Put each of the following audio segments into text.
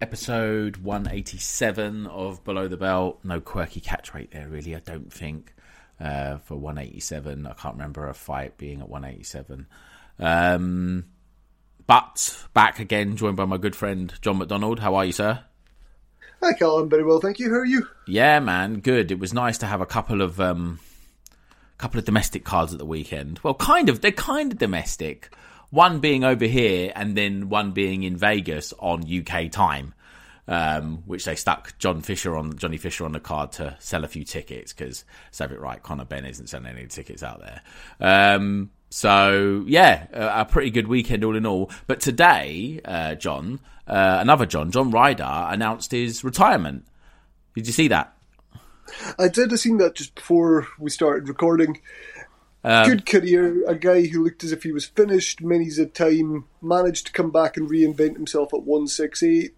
Episode 187 of Below the Belt. No quirky catch rate there, really, I don't think. Uh, for 187, I can't remember a fight being at 187. Um, but back again, joined by my good friend John McDonald. How are you, sir? Hi, Carl. I'm very well, thank you. How are you? Yeah, man, good. It was nice to have a couple of um, couple of domestic cards at the weekend. Well, kind of. They're kind of domestic. One being over here, and then one being in Vegas on UK time, um, which they stuck John Fisher on Johnny Fisher on the card to sell a few tickets because, save it right, Conor Benn isn't selling any tickets out there. Um, so yeah, a, a, pretty good weekend all in all. But today, uh, John, uh, another John, John Ryder, announced his retirement. Did you see that? I did. I seen that just before we started recording. Um, Good career, a guy who looked as if he was finished many's a time, managed to come back and reinvent himself at 168.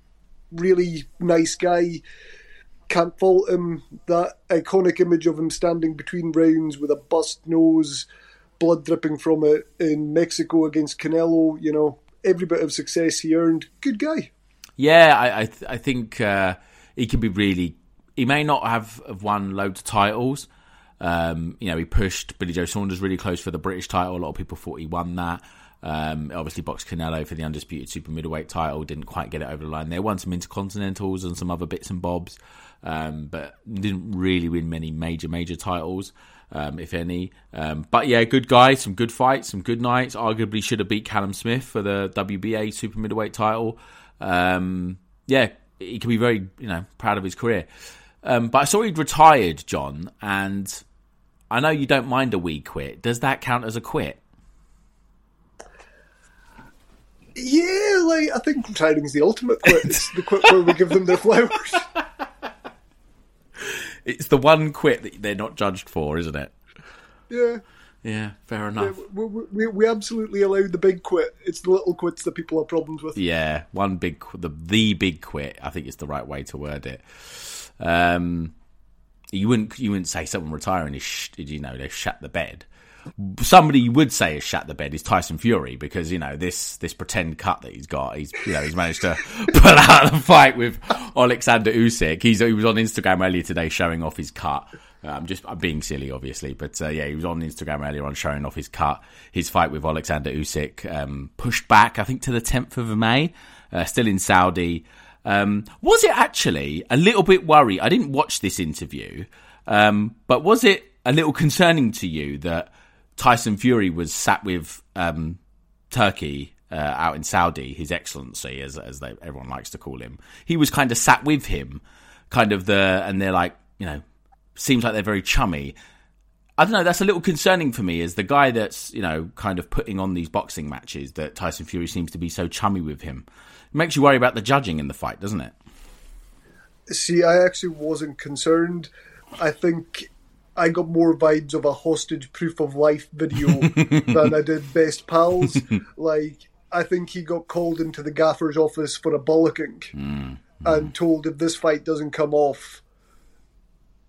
Really nice guy. Can't fault him. That iconic image of him standing between rounds with a bust nose, blood dripping from it in Mexico against Canelo, you know, every bit of success he earned. Good guy. Yeah, I I, th- I think uh, he can be really. He may not have, have won loads of titles, um, you know, he pushed Billy Joe Saunders really close for the British title. A lot of people thought he won that. Um, obviously, boxed Canelo for the undisputed super middleweight title. Didn't quite get it over the line. There won some intercontinentals and some other bits and bobs, um, but didn't really win many major major titles, um, if any. Um, but yeah, good guy. Some good fights, some good nights. Arguably should have beat Callum Smith for the WBA super middleweight title. Um, yeah, he can be very you know proud of his career. Um, but I saw he'd retired, John, and I know you don't mind a wee quit. Does that count as a quit? Yeah, like I think retiring is the ultimate quit. It's the quit where we give them their flowers. It's the one quit that they're not judged for, isn't it? Yeah. Yeah, fair enough. Yeah, we, we, we absolutely allow the big quit. It's the little quits that people have problems with. Yeah, one big, the the big quit. I think is the right way to word it. Um, you wouldn't you wouldn't say someone retiring is sh- you know they shut the bed. Somebody you would say has shut the bed is Tyson Fury because you know this this pretend cut that he's got. He's you know he's managed to pull out the fight with Alexander Usyk. He's he was on Instagram earlier today showing off his cut. Uh, I'm just I'm being silly, obviously, but uh, yeah, he was on Instagram earlier on showing off his cut. His fight with Alexander Usyk um, pushed back, I think, to the 10th of May. Uh, still in Saudi. Um, was it actually a little bit worry? I didn't watch this interview, um, but was it a little concerning to you that Tyson Fury was sat with um, Turki uh, out in Saudi, His Excellency, as as they, everyone likes to call him? He was kind of sat with him, kind of the, and they're like, you know, seems like they're very chummy. I don't know. That's a little concerning for me as the guy that's you know kind of putting on these boxing matches. That Tyson Fury seems to be so chummy with him. It makes you worry about the judging in the fight, doesn't it? See, I actually wasn't concerned. I think I got more vibes of a hostage proof of life video than I did best pals. like I think he got called into the gaffer's office for a bollocking Mm, and told if this fight doesn't come off,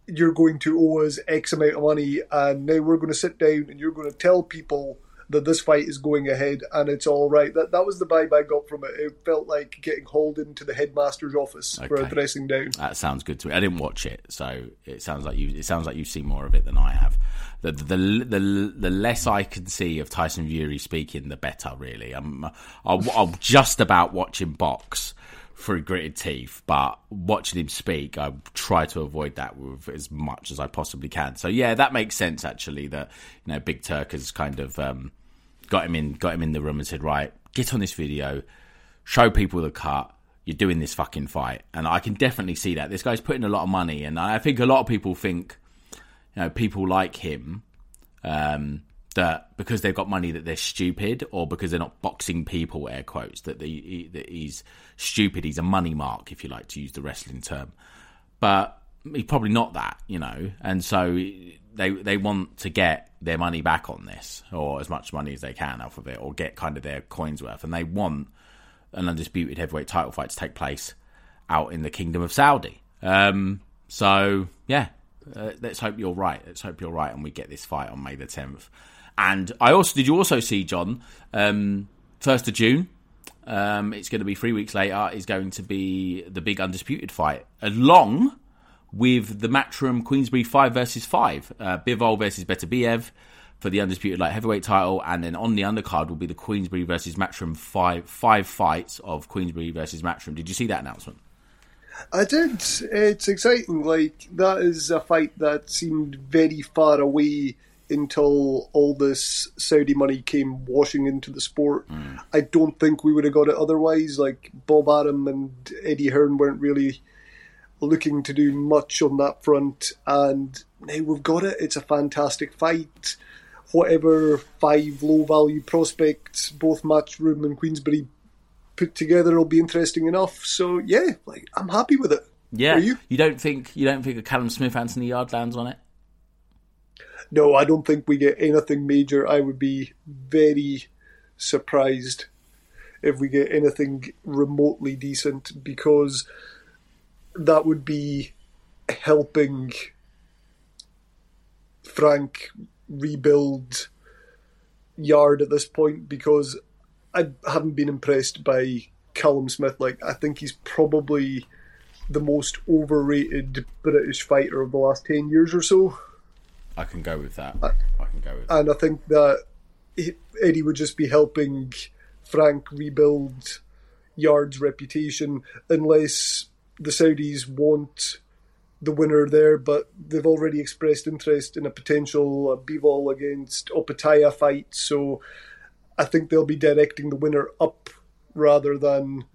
you're going to owe us X amount of money, and now we're going to sit down and you're going to tell people that this fight is going ahead and it's all right. That that was the vibe I got from it. It felt like getting hauled into the headmaster's office for a dressing down. That sounds good to me. I didn't watch it, so it sounds like you. It sounds like you've seen more of it than I have. The the the, the less I can see of Tyson Fury speaking, the better. Really, I'm I'm, I'm just about watching box through gritted teeth, but watching him speak, I try to avoid that with as much as I possibly can. So yeah, that makes sense actually. That you know, Big Turk has kind of um, got him in, got him in the room and said, right, get on this video, show people the cut. You're doing this fucking fight, and I can definitely see that this guy's putting a lot of money, and I think a lot of people think, you know, people like him, um, that because they've got money that they're stupid, or because they're not boxing people, air quotes, that, that he's stupid. He's a money mark, if you like to use the wrestling term. But he's probably not that, you know, and so they they want to get their money back on this, or as much money as they can off of it, or get kind of their coins worth, and they want an undisputed heavyweight title fight to take place out in the Kingdom of Saudi. Um, so yeah, uh, let's hope you're right. Let's hope you're right, and we get this fight on May the 10th. And I also did you also see John um, first of June. Um, it's going to be three weeks later. Is going to be the big undisputed fight, along with the Matchroom Queensberry five versus five, uh, Bivol versus Beterbiev for the undisputed light heavyweight title, and then on the undercard will be the Queensberry versus Matchroom five five fights of Queensberry versus Matchroom. Did you see that announcement? I did. It's exciting. Like that is a fight that seemed very far away until all this Saudi money came washing into the sport. I don't think we would have got it otherwise. Like Bob Arum and Eddie Hearn weren't really looking to do much on that front, and now we've got it. It's a fantastic fight. Whatever five low value prospects, both Matchroom and Queensberry put together, will be interesting enough. So yeah, like I'm happy with it. Yeah, Are you? don't think you don't think a Callum Smith Anthony Yarde lands on it? No, I don't think we get anything major. I would be very surprised if we get anything remotely decent because that would be helping Frank rebuild Yarde at this point because I haven't been impressed by Callum Smith. Like, I think he's probably the most overrated British fighter of the last 10 years or so. I can go with that. Uh, I can go with that. and I think that Eddie would just be helping Frank rebuild Yarde's reputation, unless the Saudis want the winner there. But they've already expressed interest in a potential uh, Bivol against Opetaia fight, so I think they'll be directing the winner up rather than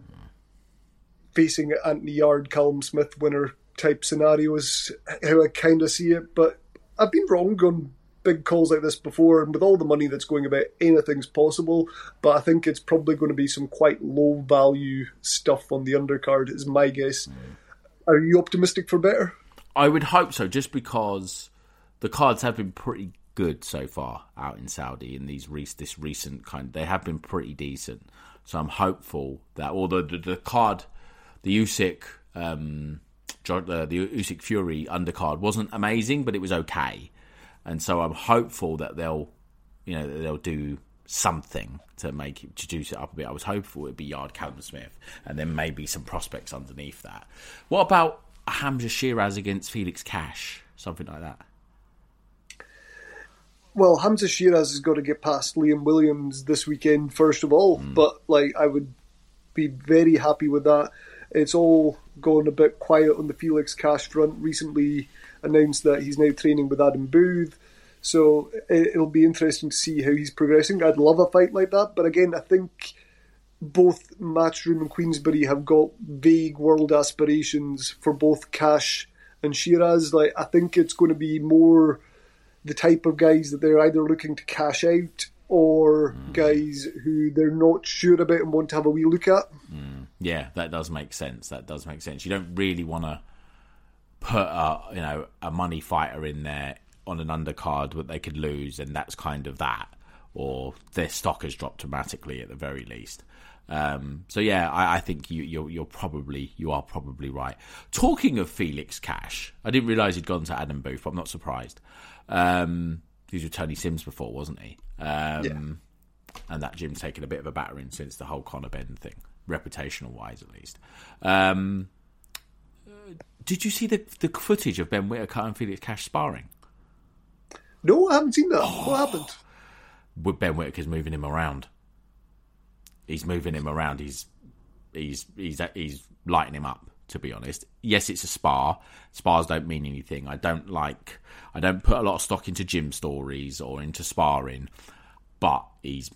facing Anthony Yarde, Callum Smith winner type scenarios. How I kind of see it, but I've been wrong on big calls like this before, and with all the money that's going about, anything's possible. But I think it's probably going to be some quite low value stuff on the undercard, is my guess. Are you optimistic for better? I would hope so, just because the cards have been pretty good so far out in Saudi in these re- this recent kind. They have been pretty decent, so I'm hopeful that although the, the card, the Usyk, um, Uh, the Usyk Fury undercard wasn't amazing, but it was okay, and so I'm hopeful that they'll, you know, that they'll do something to make it to juice it up a bit. I was hopeful it'd be Yarde Callum Smith, and then maybe some prospects underneath that. What about Hamza Sheeraz against Felix Cash, something like that? Well, Hamza Sheeraz has got to get past Liam Williams this weekend, first of all. Hmm. But like, I would be very happy with that. It's all gone a bit quiet on the Felix Cash front. Recently announced that he's now training with Adam Booth, so it- it'll be interesting to see how he's progressing. I'd love a fight like that, but again, I think both Matchroom and Queensberry have got vague world aspirations for both Cash and Sheeraz. Like, I think it's going to be more the type of guys that they're either looking to cash out or guys who they're not sure about and want to have a wee look at. Yeah, that does make sense. That does make sense. You don't really want to put a you know a money fighter in there on an undercard that they could lose, and that's kind of that. or their stock has dropped dramatically at the very least. Um, so yeah, I, I think you, you're, you're probably you are probably right. Talking of Felix Cash, I didn't realise he'd gone to Adam Booth. But I'm not surprised. Um, he was with Tony Sims before, wasn't he? Um, Yeah. And that gym's taken a bit of a battering since the whole Conor Benn thing, reputational wise at least. Um, did you see the the footage of Ben Whitaker and Felix Cash sparring? No, I haven't seen that. Oh. What happened? With Ben Whitaker's moving him around. He's moving him around. He's he's he's he's lighting him up. To be honest, yes, it's a spar. Spars don't mean anything. I don't like. I don't put a lot of stock into gym stories or into sparring. But he's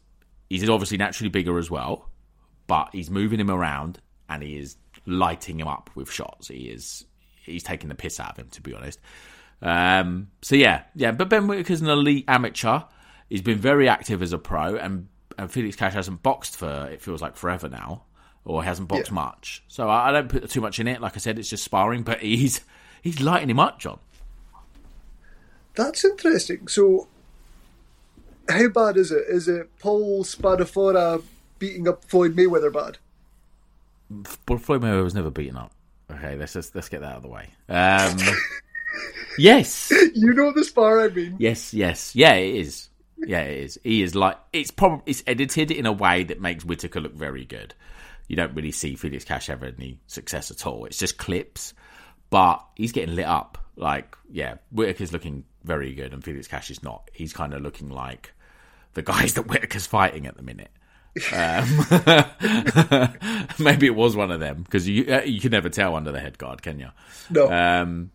he's obviously naturally bigger as well. But he's moving him around and he is lighting him up with shots. He is he's taking the piss out of him. To be honest. Um, so yeah, yeah. But Ben Whitaker's an elite amateur. He's been very active as a pro, and, and Felix Cash hasn't boxed for it feels like forever now, or hasn't boxed Yeah. much. So I, I don't put too much in it. Like I said, it's just sparring, but he's he's lighting him up, John. That's interesting. So, how bad is it? Is it Paul Spadafora beating up Floyd Mayweather bad? But Floyd Mayweather was never beaten up. Okay, let's just let's get that out of the way. Um, yes, You know the spar I mean. yes, yes, yeah, it is. Yeah, it is. He is like it's probably it's edited in a way that makes Whitaker look very good. You don't really see Felix Cash ever any success at all. It's just clips, but he's getting lit up. Like, yeah, Whitaker's looking very good, and Felix Cash is not. He's kind of looking like the guys that Whitaker's fighting at the minute. Um, maybe it was one of them because you uh, you can never tell under the head guard, can you? No. Um,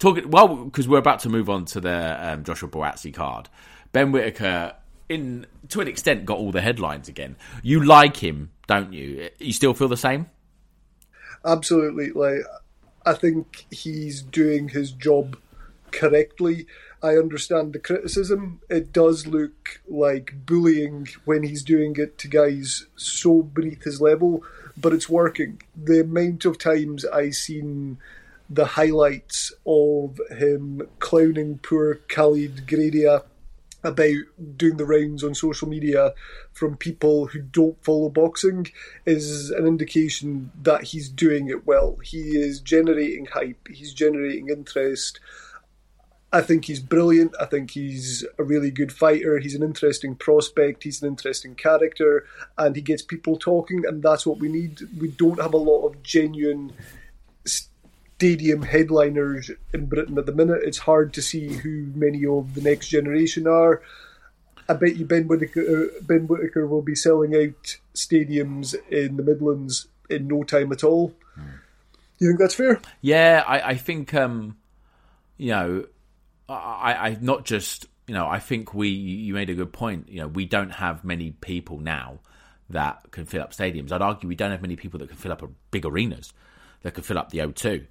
talking well because we're about to move on to the um, Joshua Buatsi card. Ben Whitaker, in to an extent, got all the headlines again. You like him, don't you? You still feel the same? Absolutely. Like, I think he's doing his job correctly. I understand the criticism. It does look like bullying when he's doing it to guys so beneath his level, but it's working. The amount of times I've seen the highlights of him clowning poor Khalid Graidia about doing the rounds on social media from people who don't follow boxing is an indication that he's doing it well. He is generating hype, he's generating interest. I think he's brilliant. I think he's a really good fighter. He's an interesting prospect. He's an interesting character, and he gets people talking, and that's what we need. We don't have a lot of genuine stadium headliners in Britain at the minute. It's hard to see who many of the next generation are. I bet you Ben Whitaker, Ben Whitaker will be selling out stadiums in the Midlands in no time at all. Do you think that's fair? Yeah, I, I think um, you know, I, I not just you know, I think we you made a good point. You know, we don't have many people now that can fill up stadiums. I'd argue we don't have many people that can fill up big arenas that can fill up the O2,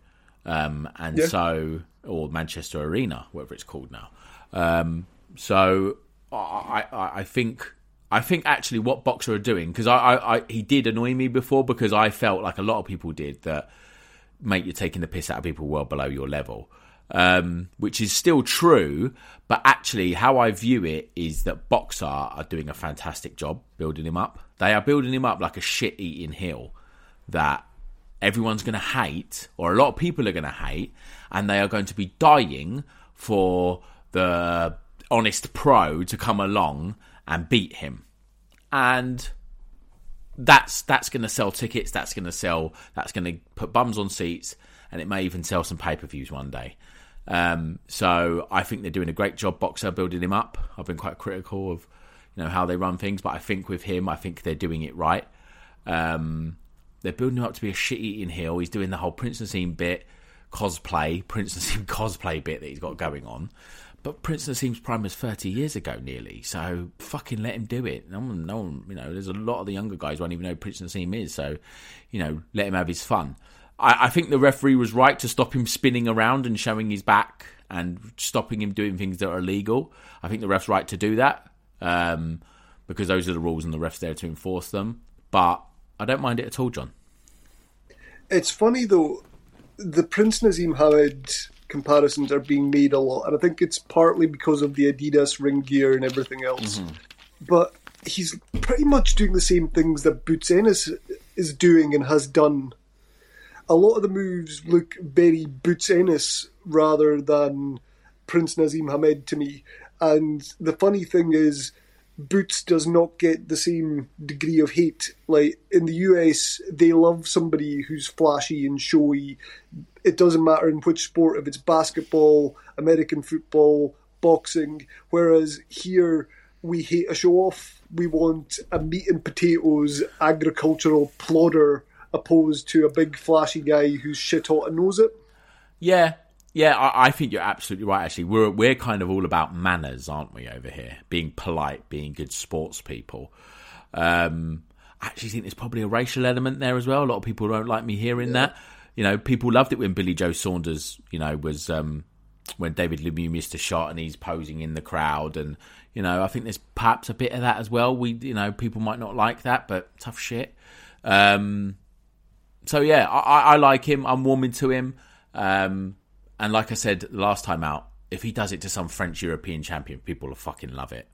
um, and Yeah. so or Manchester Arena, whatever it's called now. Um, so I, I, I think. I think actually what Boxxer are doing because I, I, I he did annoy me before because I felt like a lot of people did that mate, you're taking the piss out of people well below your level, um, which is still true. But actually, how I view it is that Boxxer are doing a fantastic job building him up. They are building him up like a shit eating hill that everyone's going to hate, or a lot of people are going to hate, and they are going to be dying for the honest pro to come along and beat him. And that's that's going to sell tickets. That's going to sell. That's going to put bums on seats, and it may even sell some pay per views one day. Um, so I think they're doing a great job. Boxxer building him up. I've been quite critical of you know how they run things, but I think with him, I think they're doing it right. Um, they're building him up to be a shit eating heel. He's doing the whole Prince Naseem bit, cosplay, Prince Naseem cosplay bit that he's got going on. But Prince Naseem's prime was 30 years ago nearly, so fucking let him do it. No one, no one, you know, there's a lot of the younger guys who won't even know Prince Naseem is, so, you know, let him have his fun. I, I think the referee was right to stop him spinning around and showing his back and stopping him doing things that are illegal. I think the ref's right to do that um, because those are the rules and the ref's there to enforce them. But I don't mind it at all, John. It's funny though, the Prince Naseem Hamed comparisons are being made a lot, and I think it's partly because of the Adidas ring gear and everything else. Mm-hmm. but he's pretty much doing the same things that Boots Ennis is doing and has done. A lot of the moves look very Boots Ennis rather than Prince Naseem Hamed to me. And the funny thing is, Boots does not get the same degree of hate. Like in the US, they love somebody who's flashy and showy. It doesn't matter in which sport, if it's basketball, American football, boxing. Whereas here, we hate a show off. We want a meat and potatoes agricultural plodder opposed to a big flashy guy who's shit hot and knows it. Yeah, yeah, I, I, think you're absolutely right. Actually, we're we're kind of all about manners, aren't we? Over here, being polite, being good sports people. Um, I actually think there's probably a racial element there as well. A lot of people don't like me hearing yeah. that. You know, people loved it when Billy Joe Saunders, you know, was um, when David Lemieux missed a shot and he's posing in the crowd, and you know, I think there's perhaps a bit of that as well. We, you know, people might not like that, but tough shit. Um, so yeah, I, I like him. I'm warming to him. Um, and like I said last time out, if he does it to some French European champion, people will fucking love it.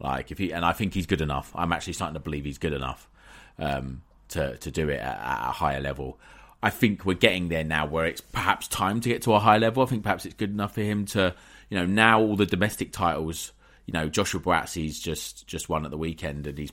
Like if he and I think he's good enough. I'm actually starting to believe he's good enough um, to to do it at, at, a higher level. I think we're getting there now, where it's perhaps time to get to a high level. I think perhaps it's good enough for him to, you know, now all the domestic titles. You know, Joshua Buatsi's just just won at the weekend, and he's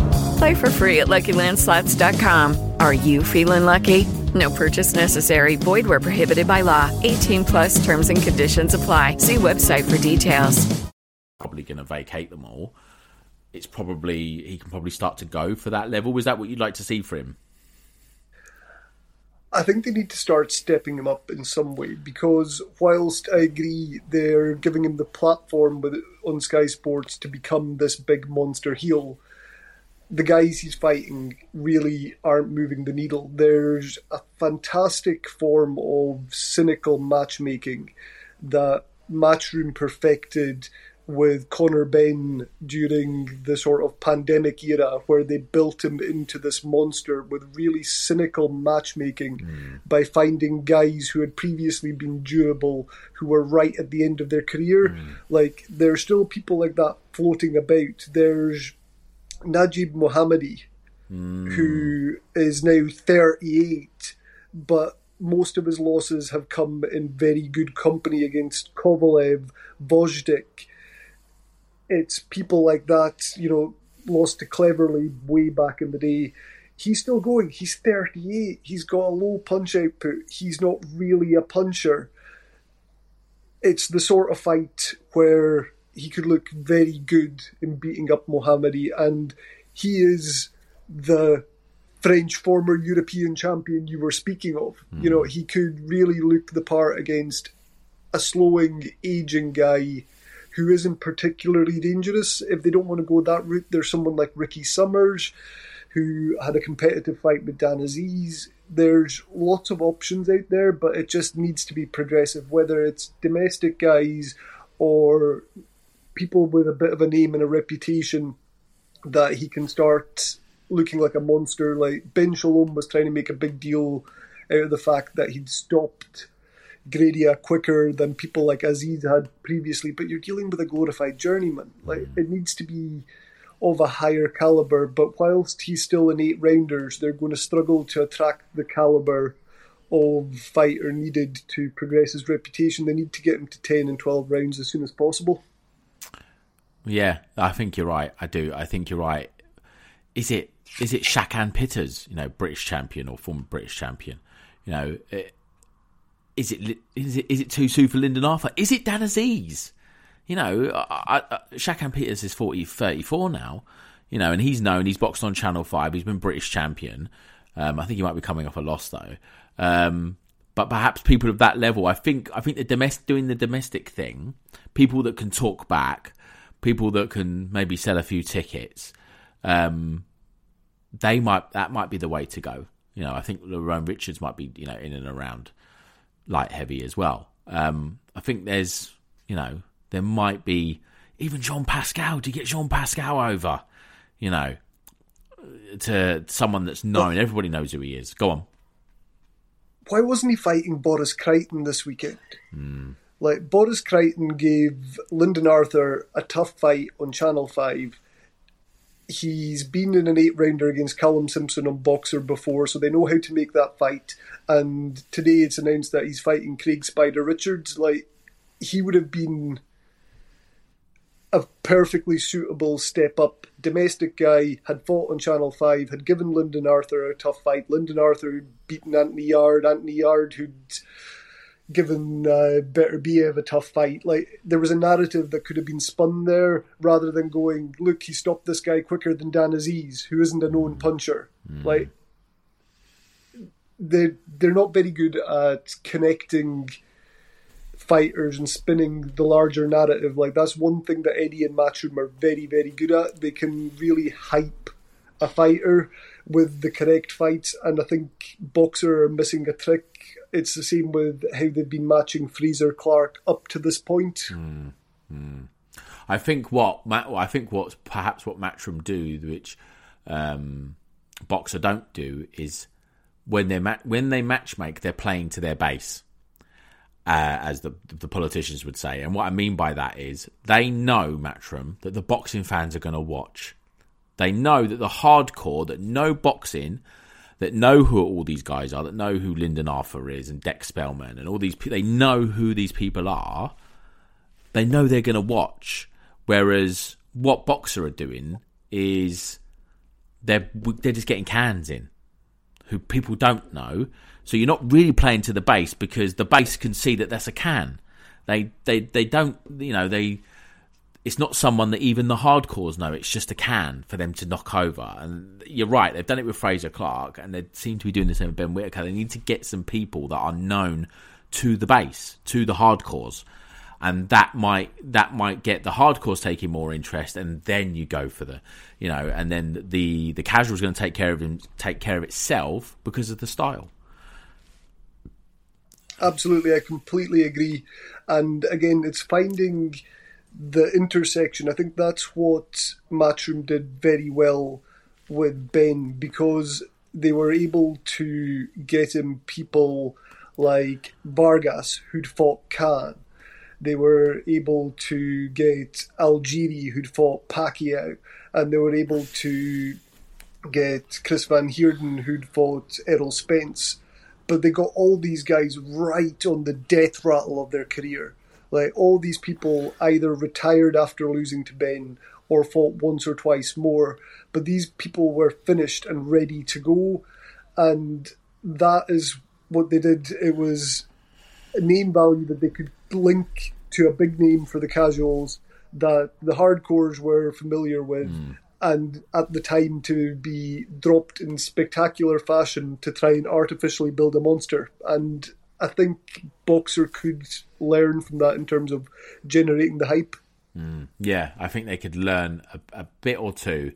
Play for free at LuckyLandSlots.com. Are you feeling lucky? No purchase necessary. Void where prohibited by law. 18 plus terms and conditions apply. See website for details. Probably going to vacate them all. It's probably, he can probably start to go for that level. Was that what you'd like to see for him? I think they need to start stepping him up in some way because whilst I agree they're giving him the platform with, on Sky Sports to become this big monster heel, the guys he's fighting really aren't moving the needle. There's a fantastic form of cynical matchmaking that Matchroom perfected with Conor Benn during the sort of pandemic era where they built him into this monster with really cynical matchmaking mm. by finding guys who had previously been durable who were right at the end of their career. Mm. Like there's still people like that floating about. There's Nadjib Mohammedi, mm. who is now 38, but most of his losses have come in very good company against Kovalev, Gvozdyk. It's people like that, you know, lost to Cleverly way back in the day. He's still going. He's 38. He's got a low punch output. He's not really a puncher. It's the sort of fight where he could look very good in beating up Mohammedi, and he is the French former European champion you were speaking of. Mm. You know, he could really look the part against a slowing, aging guy who isn't particularly dangerous. If they don't want to go that route, there's someone like Ricky Summers who had a competitive fight with Dan Azeez. There's lots of options out there, but it just needs to be progressive, whether it's domestic guys or people with a bit of a name and a reputation that he can start looking like a monster. Like Ben Shalom was trying to make a big deal out of the fact that he'd stopped Graidia quicker than people like Azeez had previously, but you're dealing with a glorified journeyman. Like mm. it needs to be of a higher caliber, but whilst he's still in eight rounders, they're going to struggle to attract the caliber of fighter needed to progress his reputation. They need to get him to ten and twelve rounds as soon as possible. Yeah, I think you're right. I do. I think you're right. Is it is it Shakhan Pitters, you know, British champion or former British champion? You know, is it is it is it too soon for Lyndon Arthur? Is it Dan Azeez? You know, I, I, Shaq Pitters is 40, 34 now. You know, and he's known. He's boxed on Channel Five. He's been British champion. Um, I think he might be coming off a loss though. Um, but perhaps people of that level, I think, I think the domestic doing the domestic thing, people that can talk back, people that can maybe sell a few tickets, um, they might that might be the way to go. You know, I think Lerone Richards might be you know in and around light heavy as well. Um, I think there's you know there might be even Jean Pascal to get Jean Pascal over. You know, to someone that's known. Everybody knows who he is. Go on. Why wasn't he fighting Boris Crichton this weekend? Mm. Like Boris Crichton gave Lyndon Arthur a tough fight on Channel Five. He's been in an eight rounder against Callum Simpson on Boxxer before, so they know how to make that fight. And today it's announced that he's fighting Craig Spider Richards. Like he would have been a perfectly suitable step up domestic guy, had fought on Channel 5, had given Lyndon Arthur a tough fight. Lyndon Arthur beaten Anthony Yarde, Anthony Yarde who'd given uh, Beterbiev a tough fight. Like there was a narrative that could have been spun there rather than going, look, he stopped this guy quicker than Dan Azeez, who isn't a known puncher. Mm. Like they they're not very good at connecting fighters and spinning the larger narrative. Like that's one thing that Eddie and Matchroom are very, very good at. They can really hype a fighter with the correct fights, and I think Boxxer are missing a trick. It's the same with how they've been matching Frazer Clarke up to this point. Mm. I think what I think what's perhaps what Matchroom do, which um, Boxxer don't do, is when they ma- when they matchmake, they're playing to their base uh, as the the politicians would say. And what I mean by that is they know Matchroom that the boxing fans are going to watch. They know that the hardcore that know boxing, that know who all these guys are, that know who Lyndon Arthur is and Dex Spelman and all these people. They know who these people are. They know they're going to watch. Whereas what Boxxer are doing is they're they're just getting cans in who people don't know so you're not really playing to the base because the base can see that that's a can. They they they don't you know they. It's not someone that even the hardcores know. It's just a can for them to knock over. And you're right. They've done it with Frazer Clarke, and they seem to be doing the same with Ben Whitaker. They need to get some people that are known to the base, to the hardcores, and that might that might get the hardcores taking more interest, and then you go for the, you know, and then the the casual is going to take care of him, take care of itself because of the style. Absolutely, I completely agree. And again, it's finding the intersection. I think that's what Matchroom did very well with Benn because they were able to get him people like Vargas who'd fought Khan. They were able to get Algieri who'd fought Pacquiao, and they were able to get Chris Van Heerden who'd fought Errol Spence but they got all these guys right on the death rattle of their career. Like all these people either retired after losing to Benn or fought once or twice more, but these people were finished and ready to go, and that is what they did. It was a name value that they could link to a big name for the casuals that the hardcores were familiar with, mm and at the time to be dropped in spectacular fashion to try and artificially build a monster. And I think Boxxer could learn from that in terms of generating the hype. Mm, yeah, I think they could learn a, a, bit or two.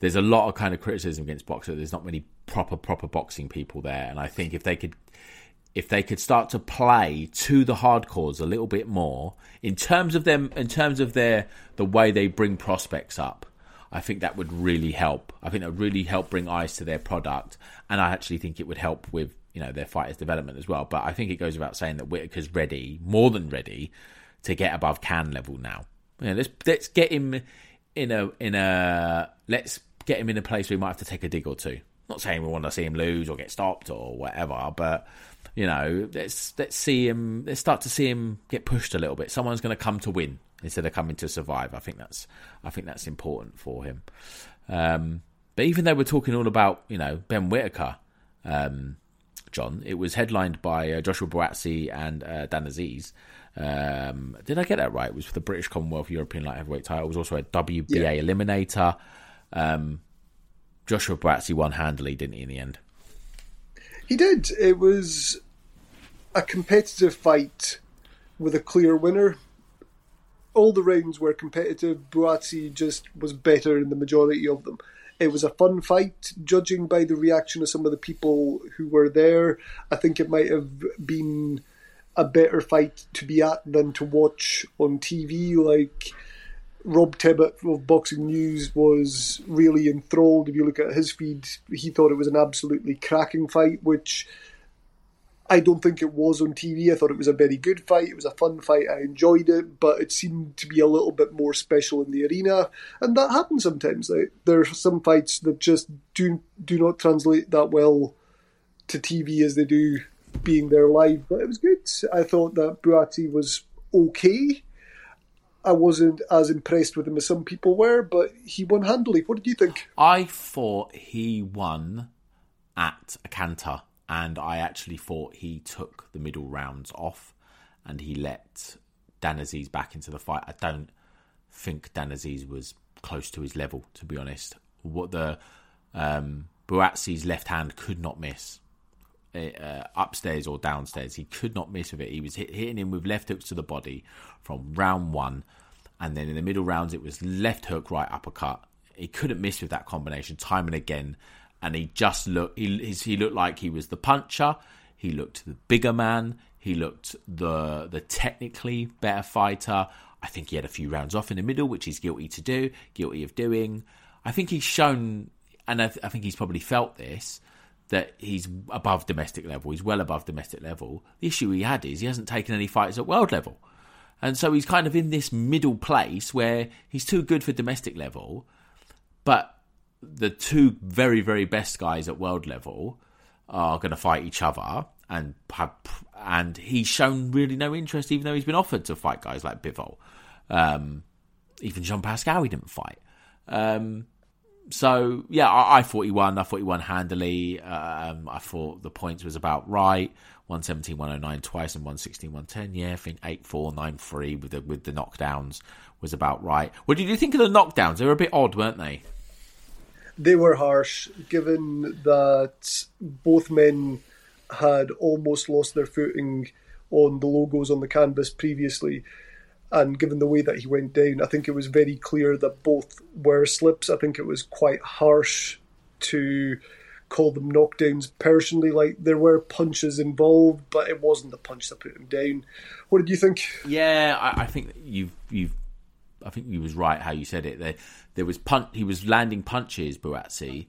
There's a lot of kind of criticism against Boxxer. There's not many proper proper boxing people there, and I think if they could if they could start to play to the hardcores a little bit more in terms of them in terms of their the way they bring prospects up I think that would really help. I think that would really help bring eyes to their product, and I actually think it would help with you know their fighters' development as well. But I think it goes without saying that Whitaker's ready, more than ready, to get above can level now. You know, let's let's get him in a in a let's get him in a place where he might have to take a dig or two. Not saying we want to see him lose or get stopped or whatever, but you know, let's let's see him. Let's start to see him get pushed a little bit. Someone's going to come to win instead of coming to survive. I think that's I think that's important for him. Um, but even though we're talking all about you know Ben Whitaker, um, John. It was headlined by uh, Joshua Buatsi and uh, Dan Azeez. Um, did I get that right? It was for the British Commonwealth European Light Heavyweight title. It was also a WBA yeah. eliminator. Um, Joshua Buatsi won handily, didn't he, in the end? He did. It was a competitive fight with a clear winner. All the rounds were competitive. Buatsi just was better in the majority of them. It was a fun fight, judging by the reaction of some of the people who were there. I think it might have been a better fight to be at than to watch on TV. Like Rob Tibbett of Boxing News was really enthralled. If you look at his feed, he thought it was an absolutely cracking fight, which I don't think it was on TV. I thought it was a very good fight. It was a fun fight. I enjoyed it, but it seemed to be a little bit more special in the arena, and that happens sometimes. Like, there are some fights that just do do not translate that well to TV as they do being there live. But it was good. I thought that Buatsi was okay. I wasn't as impressed with him as some people were, but he won handily. What did you think? I thought he won at a canter and I actually thought he took the middle rounds off and he let Dan Azeez back into the fight. I don't think Dan Azeez was close to his level, to be honest. What the um, Buatsi's left hand could not miss. Uh, upstairs or downstairs, he could not miss with it. He was hit, hitting him with left hooks to the body from round one, and then in the middle rounds, it was left hook, right uppercut. He couldn't miss with that combination time and again and he just looked he he looked like he was the puncher. He looked the bigger man. He looked the the technically better fighter. I think he had a few rounds off in the middle, which he's guilty to do, guilty of doing. I think he's shown, and I, th- I think he's probably felt this that he's above domestic level. He's well above domestic level. The issue he had is he hasn't taken any fights at world level. And so he's kind of in this middle place where he's too good for domestic level, but the two very very best guys at world level are going to fight each other and and he's shown really no interest even though he's been offered to fight guys like Bivol. Um, even Jean Pascal he didn't fight. Um, so yeah I, I, thought he won. I thought he won handily. Um, I thought the points was about right. 117 109 twice and 116 110 yeah I think 8 4 9 3 with the with the knockdowns was about right. What did you think of the knockdowns? They were a bit odd weren't they they were harsh, given that both men had almost lost their footing on the logos on the canvas previously. And given the way that he went down, I think it was very clear that both were slips. I think it was quite harsh to call them knockdowns personally. Like there were punches involved, but it wasn't the punch that put him down. What did you think? Yeah, I, I think you've you've I think you was right how you said it. There, there was punch. He was landing punches, Buatsi,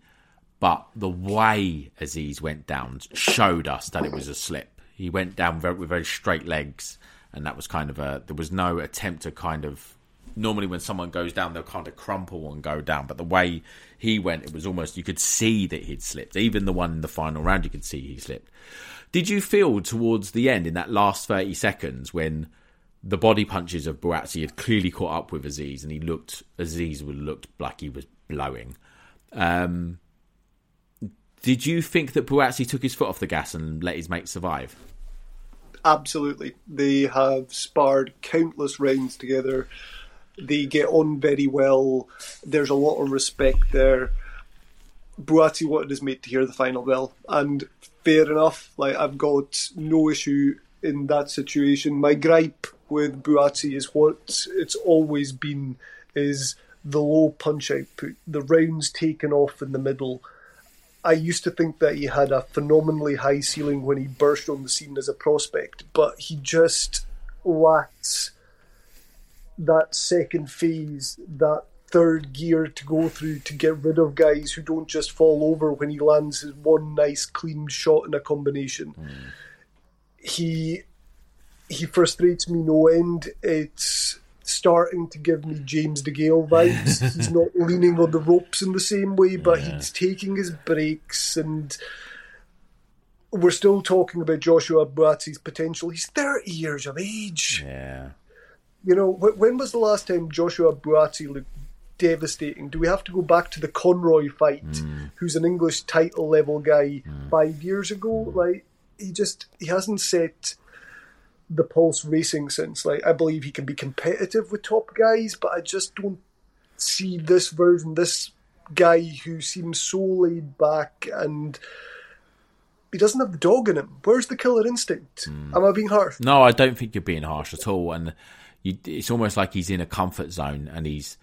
but the way Azeez went down showed us that it was a slip. He went down very, with very straight legs, and that was kind of a. There was no attempt to kind of. Normally, when someone goes down, they'll kind of crumple and go down. But the way he went, it was almost you could see that he'd slipped. Even the one in the final round, you could see he slipped. Did you feel towards the end in that last thirty seconds when? The body punches of Buatsi had clearly caught up with Azeez, and he looked Azeez looked like he was blowing. Um, did you think that Buatsi took his foot off the gas and let his mate survive? Absolutely. They have sparred countless rounds together. They get on very well. There's a lot of respect there. Buatsi wanted his mate to hear the final bell, and fair enough. Like I've got no issue in that situation. My gripe with Buatsi is what it's always been is the low punch output, the rounds taken off in the middle. I used to think that he had a phenomenally high ceiling when he burst on the scene as a prospect, but he just lacked that second phase, that third gear to go through to get rid of guys who don't just fall over when he lands his one nice clean shot in a combination. Mm. He he frustrates me no end. It's starting to give me James DeGale vibes. he's not leaning on the ropes in the same way, but yeah. he's taking his breaks and we're still talking about Joshua Buatsi's potential. He's 30 years of age. Yeah. You know, when was the last time Joshua Buatsi looked devastating? Do we have to go back to the Conroy fight, Mm. who's an English title level guy five years ago? Like he just he hasn't set the pulse racing since. Like I believe he can be competitive with top guys, but I just don't see this version, this guy who seems so laid back and he doesn't have the dog in him. Where's the killer instinct? Hmm. Am I being harsh? No, I don't think you're being harsh at all. And you, it's almost like he's in a comfort zone and he's,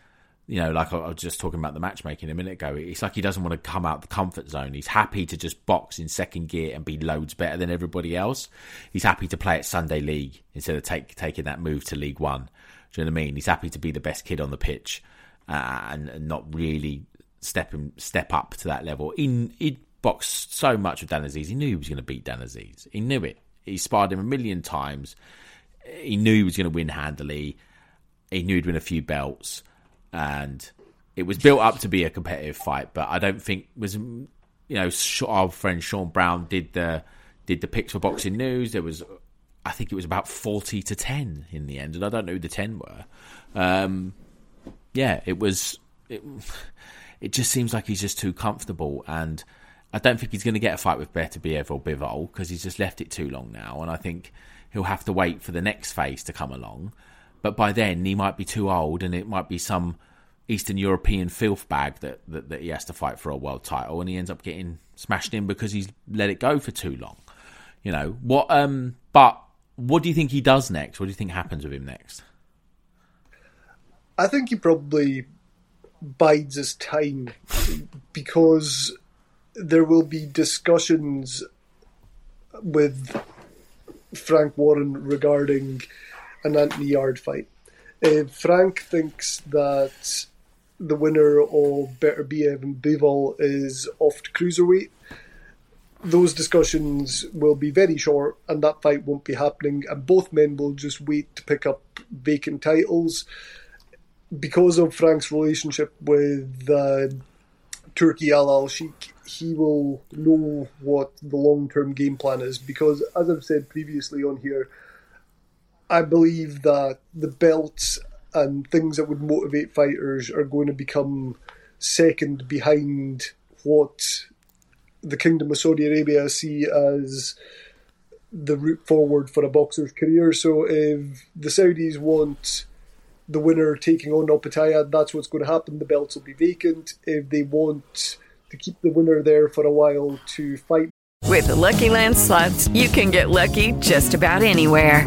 you know, like I was just talking about the matchmaking a minute ago. It's like he doesn't want to come out the comfort zone. He's happy to just box in second gear and be loads better than everybody else. He's happy to play at Sunday League instead of take, taking that move to League One. Do you know what I mean? He's happy to be the best kid on the pitch uh, and, and not really step him, step up to that level. He, he boxed so much with Dan Azeez. He knew he was going to beat Dan Azeez. He knew it. He sparred him a million times. He knew he was going to win handily. He knew he'd win a few belts, and it was built up to be a competitive fight. But I don't think was you know our friend Sean Brown did the did the picks for Boxing News. There was I think it was about forty to ten in the end, and I don't know who the ten were. Um, yeah, it was. It, it just seems like he's just too comfortable, and I don't think he's going to get a fight with Beterbiev or Bivol because he's just left it too long now, and I think he'll have to wait for the next phase to come along. But by then, he might be too old, and it might be some Eastern European filth bag that, that, that he has to fight for a world title, and he ends up getting smashed in because he's let it go for too long. You know what? Um, but what do you think he does next? What do you think happens with him next? I think he probably bides his time because there will be discussions with Frank Warren regarding an Anthony Yarde fight. Uh, Frank thinks that the winner of Beterbiev and Bivol is off to cruiserweight. Those discussions will be very short, and that fight won't be happening. And both men will just wait to pick up vacant titles because of Frank's relationship with uh, Turki Al Al Sheikh, he will know what the long term game plan is. Because, as I've said previously on here, I believe that the belts and things that would motivate fighters are going to become second behind what the Kingdom of Saudi Arabia see as the route forward for a boxer's career. So, if the Saudis want the winner taking on Opetaia, that's what's going to happen. The belts will be vacant. If they want to keep the winner there for a while to fight. With the Lucky Land slots, you can get lucky just about anywhere.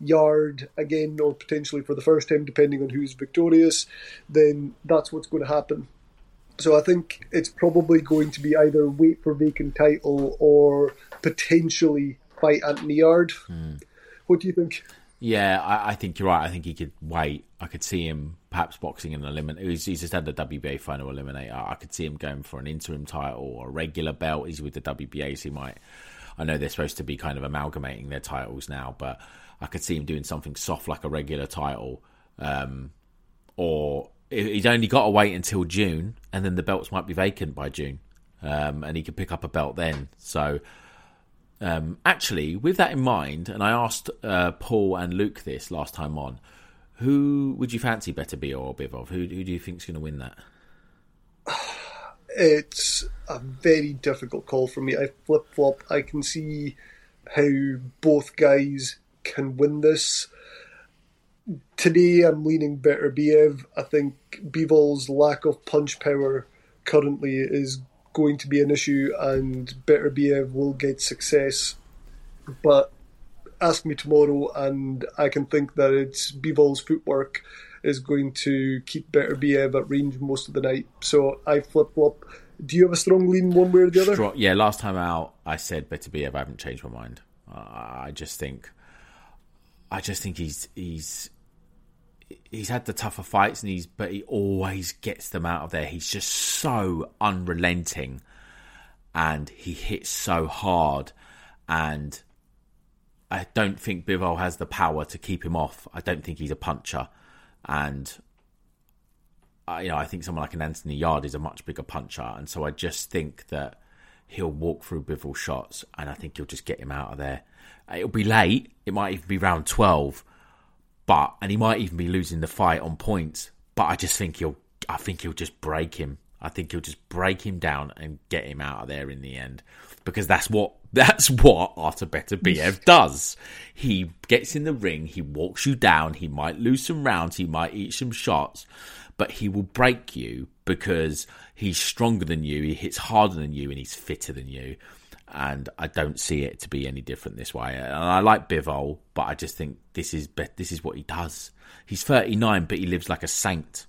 Yarde again, or potentially for the first time, depending on who's victorious, then that's what's going to happen. So I think it's probably going to be either wait for vacant title or potentially fight Anthony Yarde. Hmm. What do you think? Yeah, I, I think you're right. I think he could wait. I could see him perhaps boxing in an eliminate. He's, he's just had the WBA final eliminator. I could see him going for an interim title or a regular belt. He's with the WBA, so he might. I know they're supposed to be kind of amalgamating their titles now, but I could see him doing something soft like a regular title, um, or he's only got to wait until June, and then the belts might be vacant by June, um, and he could pick up a belt then. So. Um, actually, with that in mind, and I asked uh, Paul and Luke this last time on, who would you fancy Beterbiev or Bivol? Who, who do you think's going to win that? It's a very difficult call for me. I flip flop. I can see how both guys can win this. Today, I'm leaning Beterbiev. I think Bivol's lack of punch power currently is going to be an issue, and Beterbiev will get success. But ask me tomorrow, and I can think that it's Bivol's footwork is going to keep Beterbiev at range most of the night. So I flip flop. Do you have a strong lean one way or the other? Strong- yeah, last time out, I said Beterbiev. I haven't changed my mind. Uh, I just think, I just think he's he's he's had the tougher fights, and he's but he always gets them out of there. He's just so unrelenting, and he hits so hard, and I don't think Bivol has the power to keep him off. I don't think he's a puncher, and uh, you know I think someone like an Anthony Yarde is a much bigger puncher, and so I just think that he'll walk through Bivol shots, and I think he'll just get him out of there. It'll be late. It might even be round twelve, but and he might even be losing the fight on points. But I just think he'll. I think he'll just break him. I think he'll just break him down and get him out of there in the end because that's what that's what Artur Beterbiev does. He gets in the ring, he walks you down, he might lose some rounds, he might eat some shots, but he will break you because he's stronger than you, he hits harder than you, and he's fitter than you. And I don't see it to be any different this way. And I like Bivol, but I just think this is this is what he does. He's 39, but he lives like a saint.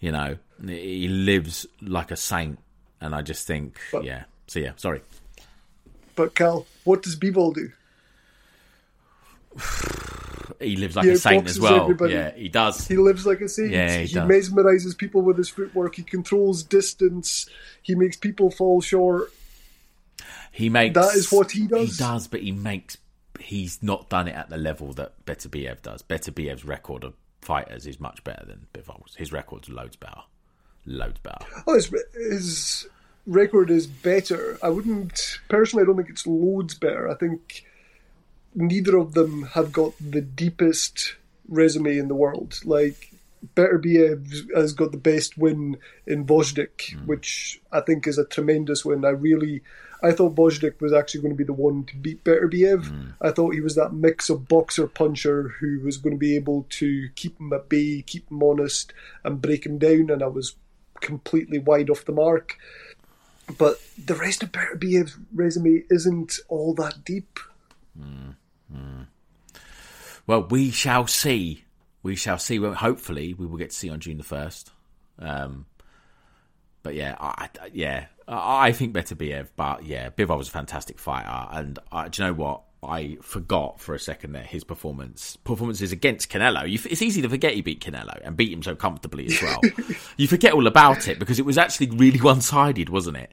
You know, he lives like a saint, and I just think, but, yeah. So yeah, sorry. But Cal, what does Bivol do? he lives like he a saint as well. Everybody. Yeah, he does. He lives like a saint. Yeah, he, he mesmerizes people with his footwork. He controls distance. He makes people fall short. He makes that is what he does. He does, but he makes he's not done it at the level that Beterbiev does. Beterbiev's record of fighters is much better than Bivol's. His record's loads better. Loads better. Oh, his, his record is better. I wouldn't personally. I don't think it's loads better. I think neither of them have got the deepest resume in the world. Like Beterbiev has got the best win in Gvozdyk, mm. which I think is a tremendous win. I really, I thought Gvozdyk was actually going to be the one to beat Beterbiev. Mm. I thought he was that mix of boxer puncher who was going to be able to keep him at bay, keep him honest, and break him down. And I was completely wide off the mark. But the rest of Better Beterbiev's resume isn't all that deep. Mm. Well, we shall see. We shall see. Well, hopefully, we will get to see on June the first. Um, but yeah, I, yeah, I think better Beterbiev. But yeah, Bivol was a fantastic fighter, and uh, do you know what? I forgot for a second there his performance performances against Canelo. You, it's easy to forget he beat Canelo and beat him so comfortably as well. you forget all about it because it was actually really one sided, wasn't it?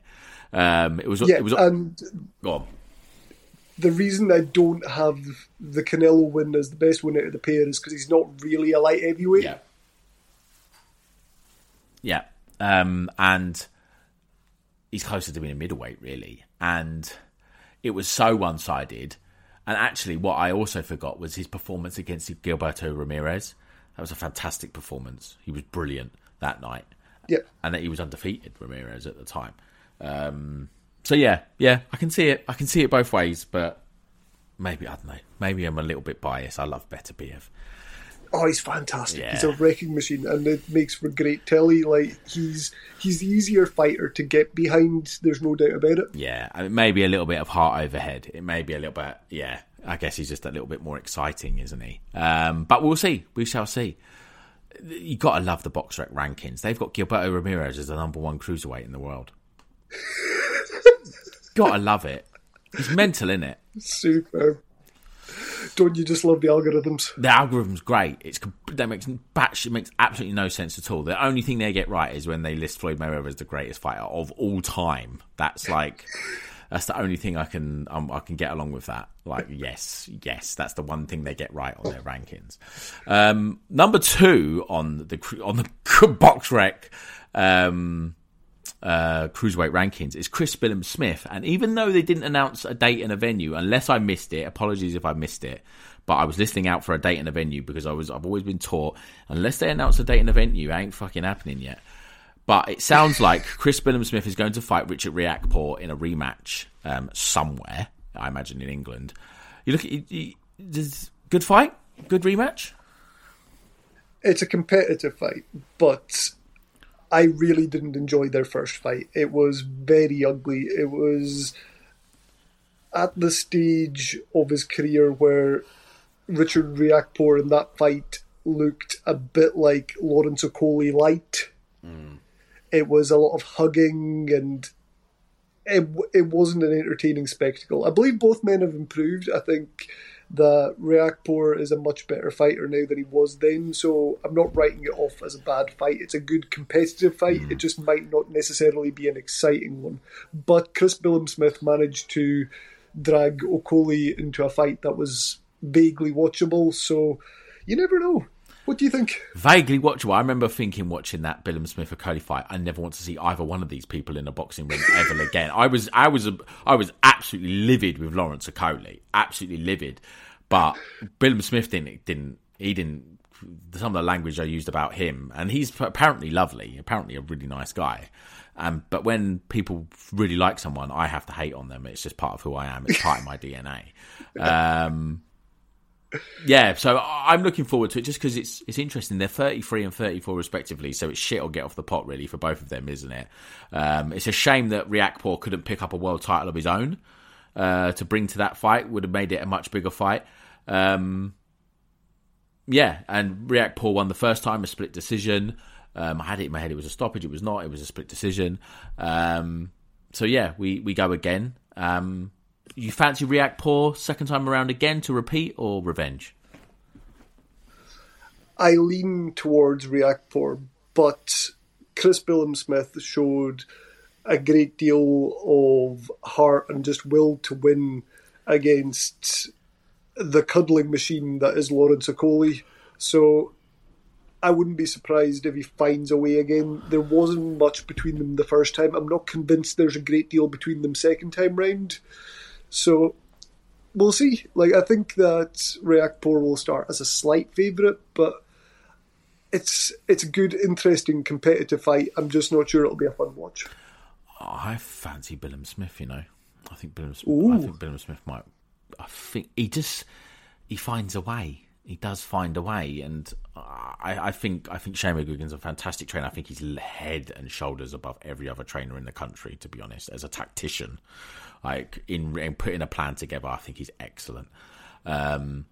Um, it was. Yeah, it was. And go on. The reason I don't have the Canelo win as the best win out of the pair is because he's not really a light heavyweight. Yeah. Yeah, um, and he's closer to being a middleweight, really. And it was so one sided and actually, what I also forgot was his performance against Gilberto Ramirez. That was a fantastic performance. He was brilliant that night. Yeah. And that he was undefeated, Ramirez, at the time. Um, so, yeah, yeah, I can see it. I can see it both ways, but maybe, I don't know, maybe I'm a little bit biased. I love Beterbiev oh, he's fantastic. Yeah. He's a wrecking machine, and it makes for great telly. Like he's he's the easier fighter to get behind. There's no doubt about it. Yeah, I mean, maybe a little bit of heart overhead. It may be a little bit. Yeah, I guess he's just a little bit more exciting, isn't he? Um, but we'll see. We shall see. You got to love the box BoxRec rankings. They've got Gilberto Ramirez as the number one cruiserweight in the world. got to love it. He's mental, in it. Super. Don't you just love the algorithms? The algorithm's great. It's that makes it makes absolutely no sense at all. The only thing they get right is when they list Floyd Mayweather as the greatest fighter of all time. That's like. That's the only thing I can um, I can get along with that. Like, yes, yes, that's the one thing they get right on their rankings. Um, number two on the on the BoxRec um, uh, cruiserweight rankings is Chris Billam-Smith. And even though they didn't announce a date and a venue, unless I missed it, apologies if I missed it, but I was listening out for a date and a venue because I was I've always been taught unless they announce a date and a venue, it ain't fucking happening yet. But it sounds like Chris Billam-Smith is going to fight Richard Riakporhe in a rematch um, somewhere. I imagine in England. You look at good fight, good rematch. It's a competitive fight, but I really didn't enjoy their first fight. It was very ugly. It was at the stage of his career where Richard Riakporhe in that fight looked a bit like Lawrence Okolie light. Mm. It was a lot of hugging and it, it wasn't an entertaining spectacle. I believe both men have improved. I think that Riakporhe is a much better fighter now than he was then. So I'm not writing it off as a bad fight. It's a good competitive fight. It mm. just might not necessarily be an exciting one. But Chris Billam-Smith managed to drag Okolie into a fight that was vaguely watchable. So you never know. What do you think? Vaguely watchable. I remember thinking, watching that Billam-Smith Okolie fight, I never want to see either one of these people in a boxing ring ever again. I was, I was, I was absolutely livid with Lawrence Okolie, absolutely livid. But Billam-Smith didn't, didn't, he didn't. Some of the language I used about him, and he's apparently lovely, apparently a really nice guy. Um, but when people really like someone, I have to hate on them. It's just part of who I am. It's part of my DNA. Um, yeah, so I'm looking forward to it just because it's it's interesting. They're 33 and 34 respectively, so it's shit or get off the pot really for both of them, isn't it? Um, it's a shame that Riakporhe couldn't pick up a world title of his own uh, to bring to that fight. Would have made it a much bigger fight. Um, yeah, and Riakporhe won the first time a split decision. Um, I had it in my head; it was a stoppage. It was not. It was a split decision. Um, so yeah, we we go again. Um, you fancy Riakporhe second time around again to repeat or revenge? I lean towards Riakporhe, but Chris Billam-Smith showed a great deal of heart and just will to win against the cuddling machine that is Lawrence Okolie. So I wouldn't be surprised if he finds a way again. There wasn't much between them the first time. I'm not convinced there's a great deal between them second time round. So we'll see. Like I think that Riakporhe will start as a slight favourite, but it's it's a good, interesting, competitive fight. I'm just not sure it'll be a fun watch. Oh, I fancy Billam-Smith. You know, I think Billam-Smith. I think Billam-Smith might. I think he just he finds a way. He does find a way, and I, I think I think Shane McGuigan's a fantastic trainer. I think he's head and shoulders above every other trainer in the country. To be honest, as a tactician, like in, in putting a plan together, I think he's excellent. Um,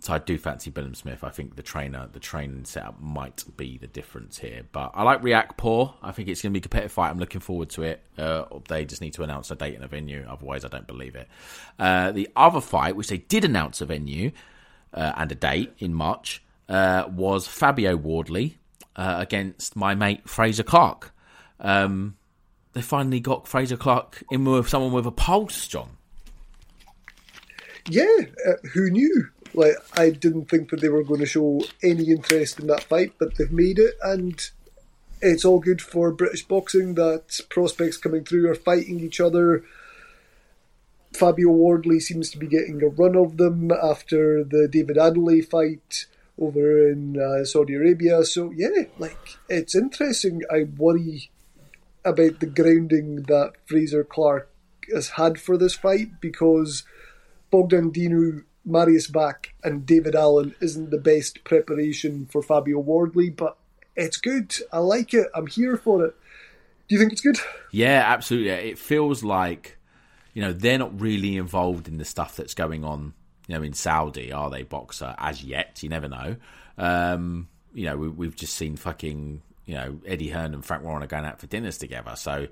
so I do fancy Billam-Smith. I think the trainer, the training setup might be the difference here. But I like Riakporhe. I think it's going to be a competitive fight. I'm looking forward to it. Uh, they just need to announce a date and a venue. Otherwise, I don't believe it. Uh, the other fight, which they did announce a venue uh, and a date in March, uh, was Fabio Wardley uh, against my mate Frazer Clarke. Um, they finally got Frazer Clarke in with someone with a pulse, John. Yeah, uh, who knew? Like, I didn't think that they were going to show any interest in that fight, but they've made it, and it's all good for British boxing that prospects coming through are fighting each other. Fabio Wardley seems to be getting a run of them after the David Adeleye fight over in uh, Saudi Arabia. So yeah, like it's interesting. I worry about the grounding that Frazer Clarke has had for this fight because Bogdan Dinu, Marius Wach, and David Allen isn't the best preparation for Fabio Wardley, but it's good. I like it. I'm here for it. Do you think it's good? Yeah, absolutely. It feels like you know they're not really involved in the stuff that's going on. You know, in Saudi, are they boxer as yet? You never know. Um, you know, we, have just seen fucking you know Eddie Hearn and Frank Warren are going out for dinners together, so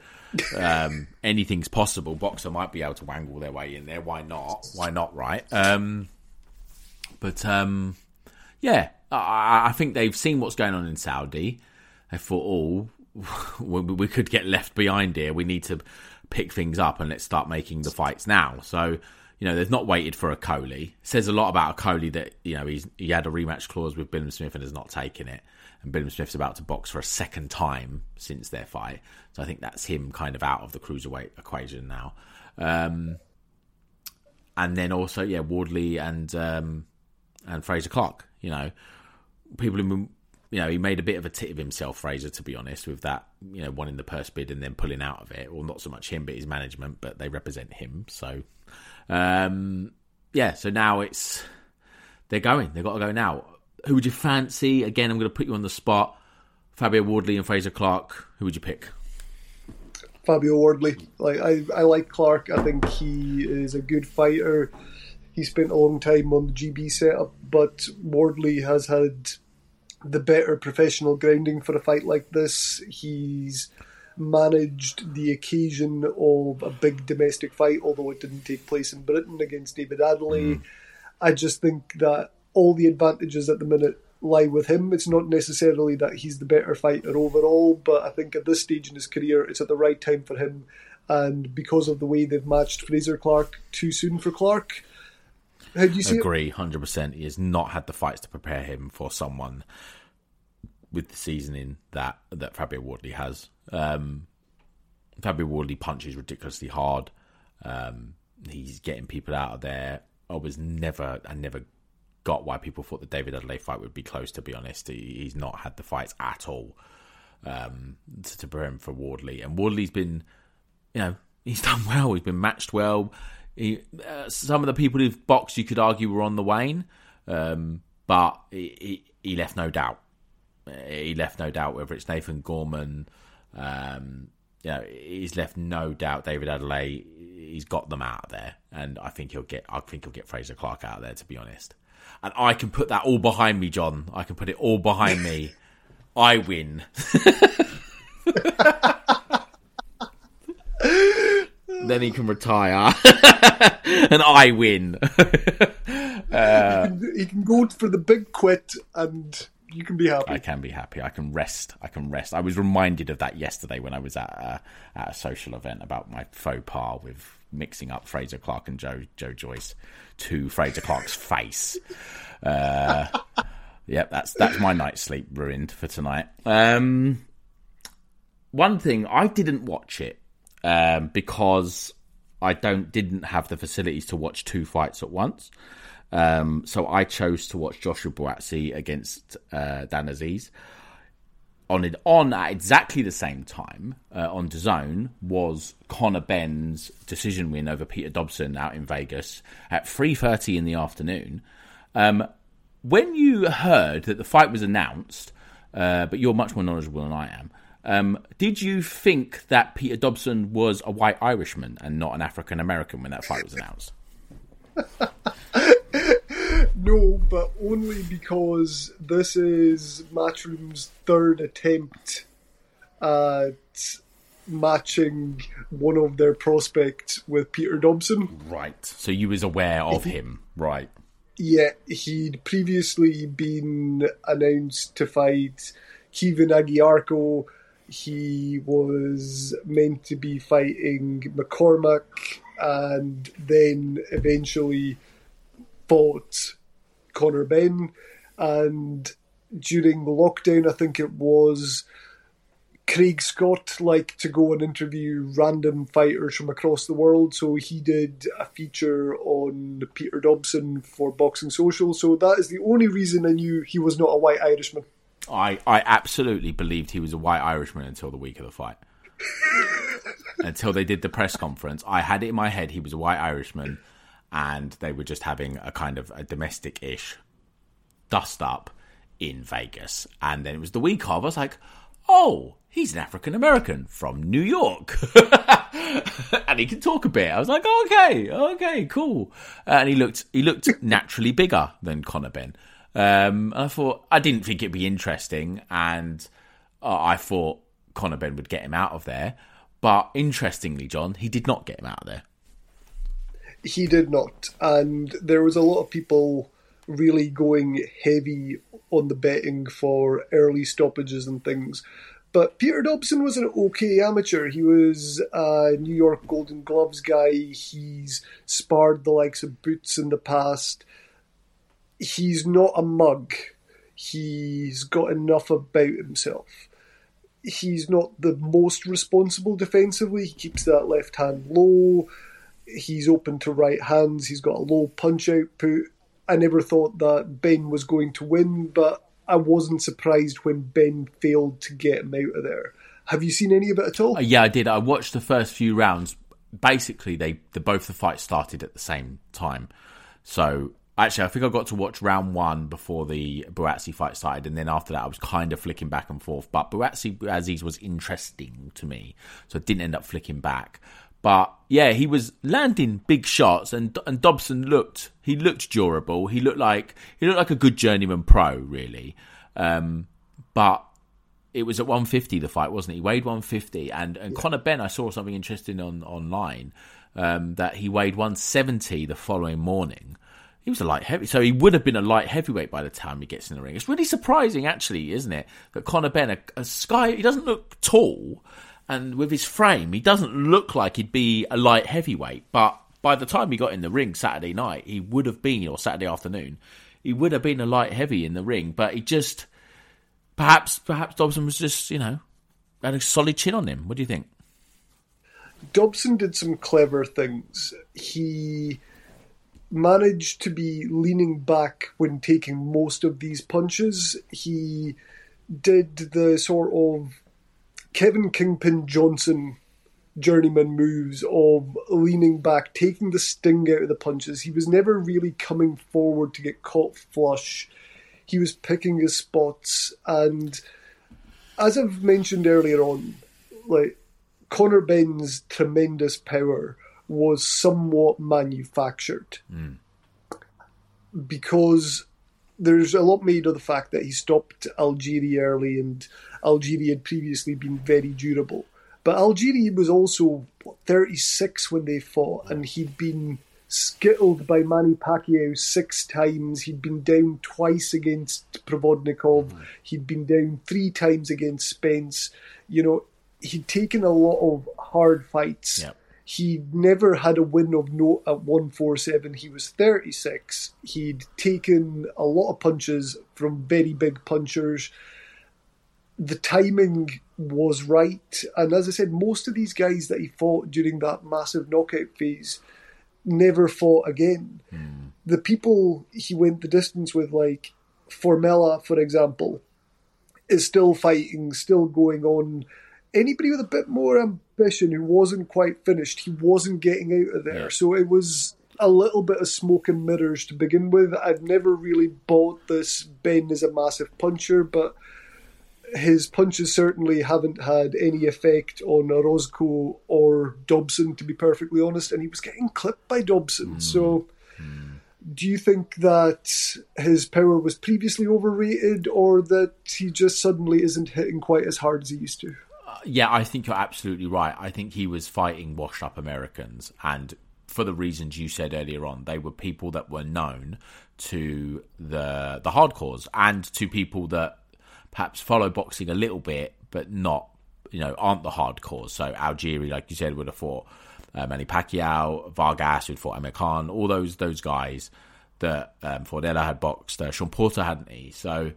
um, anything's possible. Boxxer might be able to wangle their way in there. Why not? Why not? Right? Um, but um, yeah, I, I, think they've seen what's going on in Saudi. They thought, oh, we, we could get left behind here. We need to pick things up and let's start making the fights now. So you know, they've not waited for Okolie. Says a lot about Okolie that you know he's he had a rematch clause with Billam-Smith and has not taken it and Billam-Smith's about to box for a second time since their fight. So I think that's him kind of out of the cruiserweight equation now. Um, and then also, yeah, Wardley and um, and Frazer Clarke. You know, people who you know he made a bit of a tit of himself, Frazer, to be honest, with that you know winning the purse bid and then pulling out of it. Well, not so much him, but his management, but they represent him. So, um, yeah. So now it's they're going. They've got to go now who would you fancy? Again, I'm going to put you on the spot. Fabio Wardley and Frazer Clarke. Who would you pick? Fabio Wardley. Like I, I like Clarke. I think he is a good fighter. He spent a long time on the GB setup, but Wardley has had the better professional grounding for a fight like this. He's managed the occasion of a big domestic fight, although it didn't take place in Britain against David Adeleye. Mm I just think that all the advantages at the minute lie with him. It's not necessarily that he's the better fighter overall, but I think at this stage in his career, it's at the right time for him. And because of the way they've matched Frazer Clarke too soon for Clarke, how do you see Agree, hundred percent. He has not had the fights to prepare him for someone with the seasoning that that Fabio Wardley has. Um, Fabio Wardley punches ridiculously hard. Um, he's getting people out of there. I was never, I never got why people thought the David Adeleye fight would be close. To be honest, he, he's not had the fights at all um, to, to prepare him for Wardley, and Wardley's been, you know, he's done well. He's been matched well. He, uh, some of the people who've boxed, you could argue, were on the wane, um, but he, he, he, left no doubt. He left no doubt whether it's Nathan Gorman. Um, you know, he's left no doubt. David Adeleye, he's got them out of there, and I think he'll get. I think he'll get Frazer Clarke out of there. To be honest, and I can put that all behind me, John. I can put it all behind me. I win. then he can retire, and I win. uh, he, can, he can go for the big quit and you can be happy. I can be happy. I can rest. I can rest. I was reminded of that yesterday when I was at a, at a social event about my faux pas with mixing up Frazer Clarke and Joe Joe Joyce to Frazer Clarke's face. Uh, yep, that's that's my night's sleep ruined for tonight. Um, one thing I didn't watch it um, because I don't didn't have the facilities to watch two fights at once. Um, so I chose to watch Joshua Buatsi against uh, Dan Azeez. On it, on at exactly the same time uh, on DAZN was Conor Benn's decision win over Peter Dobson out in Vegas at three thirty in the afternoon. Um, when you heard that the fight was announced, uh, but you're much more knowledgeable than I am. Um, did you think that Peter Dobson was a white Irishman and not an African American when that fight was announced? no, but only because this is Matchroom's third attempt at matching one of their prospects with Peter Dobson. Right. So you was aware of him, right? Yeah, he'd previously been announced to fight Kevin Aguiarco. He was meant to be fighting McCormack and then eventually fought Conor Benn. And during the lockdown, I think it was Craig Scott liked to go and interview random fighters from across the world, so he did a feature on Peter Dobson for Boxing Social. So that is the only reason I knew he was not a white Irishman. I, I absolutely believed he was a white Irishman until the week of the fight. until they did the press conference, I had it in my head he was a white Irishman, and they were just having a kind of a domestic ish dust up in Vegas. And then it was the week of, I was like, oh, he's an African American from New York. and he can talk a bit. I was like, okay, okay, cool. Uh, and he looked he looked naturally bigger than Conor Benn. Um, I thought I didn't think it'd be interesting, and uh, I thought Conor Benn would get him out of there. But interestingly, John, he did not get him out of there. He did not, and there was a lot of people really going heavy on the betting for early stoppages and things. But Peter Dobson was an okay amateur. He was a New York Golden Gloves guy. He's sparred the likes of Boots in the past. He's not a mug. He's got enough about himself. He's not the most responsible defensively. He keeps that left hand low. He's open to right hands. He's got a low punch output. I never thought that Benn was going to win, but I wasn't surprised when Benn failed to get him out of there. Have you seen any of it at all? Uh, yeah, I did. I watched the first few rounds. Basically, they the, both the fights started at the same time. So actually, I think I got to watch round one before the Buatsi fight started, and then after that, I was kind of flicking back and forth. But Buatsi Azeez was interesting to me, so I didn't end up flicking back. But yeah, he was landing big shots, and and Dobson looked he looked durable. He looked like he looked like a good journeyman pro, really. Um, but it was at 150 the fight, wasn't it? He weighed 150, and and yeah. Conor Benn, I saw something interesting on online um, that he weighed 170 the following morning. he was a light heavy, so he would have been a light heavyweight by the time he gets in the ring. It's really surprising, actually, isn't it, that Conor Benn, a, a guy, he doesn't look tall, and with his frame, he doesn't look like he'd be a light heavyweight. But by the time he got in the ring Saturday night, he would have been, or Saturday afternoon, he would have been a light heavy in the ring. But he just, perhaps, perhaps Dobson was just, you know, had a solid chin on him. What do you think? Dobson did some clever things. He managed to be leaning back when taking most of these punches. He did the sort of Kevin Kingpin Johnson journeyman moves of leaning back, taking the sting out of the punches. He was never really coming forward to get caught flush. He was picking his spots, and as I've mentioned earlier on, like Conor Benn's tremendous power was somewhat manufactured mm. because there's a lot made of the fact that he stopped Algieri early and Algieri had previously been very durable. But Algieri was also what, 36 when they fought, and he'd been skittled by Manny Pacquiao six times. He'd been down twice against Provodnikov. Mm. He'd been down three times against Spence. You know, he'd taken a lot of hard fights. Yep. He never had a win of note at 147. He was 36. He'd taken a lot of punches from very big punchers. The timing was right. And as I said, most of these guys that he fought during that massive knockout phase never fought again. Mm. The people he went the distance with, like Formella, for example, is still fighting, still going on anybody with a bit more ambition who wasn't quite finished, he wasn't getting out of there. Yeah. So it was a little bit of smoke and mirrors to begin with. I've never really bought this Benn as a massive puncher, but his punches certainly haven't had any effect on Orozco or Dobson, to be perfectly honest, and he was getting clipped by Dobson. Mm. So do you think that his power was previously overrated or that he just suddenly isn't hitting quite as hard as he used to? yeah, I think you're absolutely right. I think he was fighting washed up Americans, and for the reasons you said earlier on, they were people that were known to the the hardcores and to people that perhaps follow boxing a little bit, but not you know aren't the hardcores. So Algieri, like you said, would have fought uh, Manny Pacquiao, Vargas, who'd fought Amir Khan, all those those guys that um, Formella had boxed. Uh, Sean Porter hadn't he? So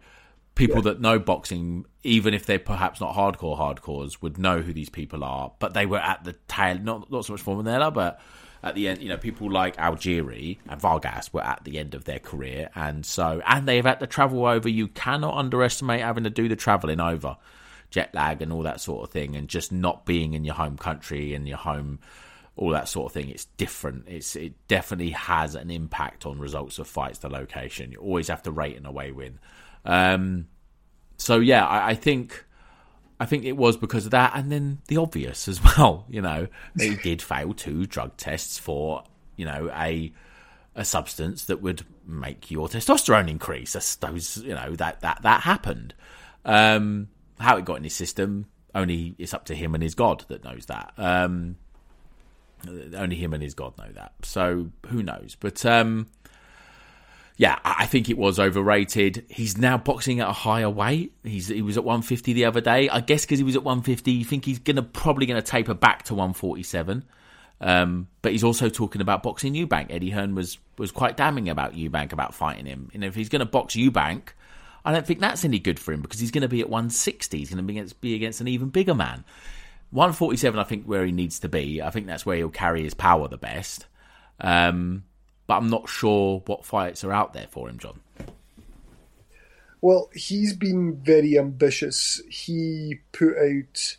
people yeah. that know boxing, even if they're perhaps not hardcore hardcores, would know who these people are. But they were at the tail, not not so much Formella, but at the end, you know, people like Algieri and Vargas were at the end of their career, and so and they've had to travel over. You cannot underestimate having to do the travelling over, jet lag and all that sort of thing, and just not being in your home country and your home. All that sort of thing. It's different. It's it definitely has an impact on results of fights. The location. You always have to rate an away win. Um, so yeah, I, I, think I think it was because of that, and then the obvious as well. You know, he did fail two drug tests for you know a a substance that would make your testosterone increase. I suppose you know that that that happened. Um, how it got in his system, only it's up to him and his God that knows that. Um, only him and his God know that. So who knows? But um, yeah, I think it was overrated. He's now boxing at a higher weight. He's he was at 150 the other day. I guess because he was at 150, you think he's gonna probably gonna taper back to 147. Um, but he's also talking about boxing Eubank. Eddie Hearn was was quite damning about Eubank about fighting him. And if he's going to box Eubank, I don't think that's any good for him because he's going to be at 160. He's going to be against, be against an even bigger man. 147, I think, where he needs to be. I think that's where he'll carry his power the best. Um, but I'm not sure what fights are out there for him, John. Well, he's been very ambitious. He put out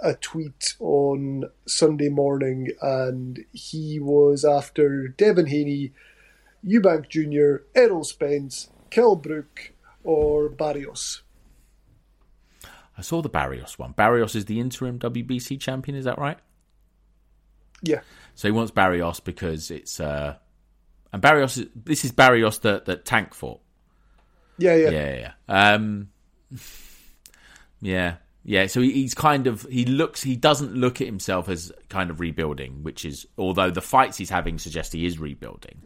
a tweet on Sunday morning and he was after Devin Haney, Eubank Jr., Errol Spence, Kell Brook, or Barrios. I saw the Barrios one. Barrios is the interim WBC champion, is that right? Yeah. So he wants Barrios because it's uh, and Barrios, this is Barrios that, that Tank fought. Yeah, yeah, yeah, yeah. Um, yeah, yeah. So he, he's kind of he looks he doesn't look at himself as kind of rebuilding, which is although the fights he's having suggest he is rebuilding.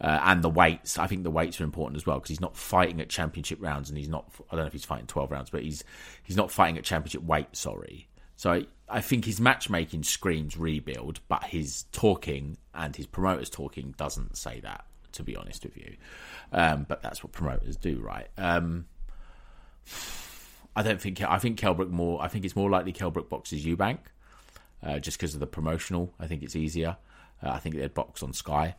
Uh, and the weights, I think the weights are important as well because he's not fighting at championship rounds, and he's not. I don't know if he's fighting twelve rounds, but he's he's not fighting at championship weight. Sorry, so I, think his matchmaking screams rebuild, but his talking and his promoters talking doesn't say that. To be honest with you, um, but that's what promoters do, right? Um, I don't think. I think Kell Brook more. I think it's more likely Kell Brook boxes Eubank, uh, just because of the promotional. I think it's easier. Uh, I think they'd box on Sky.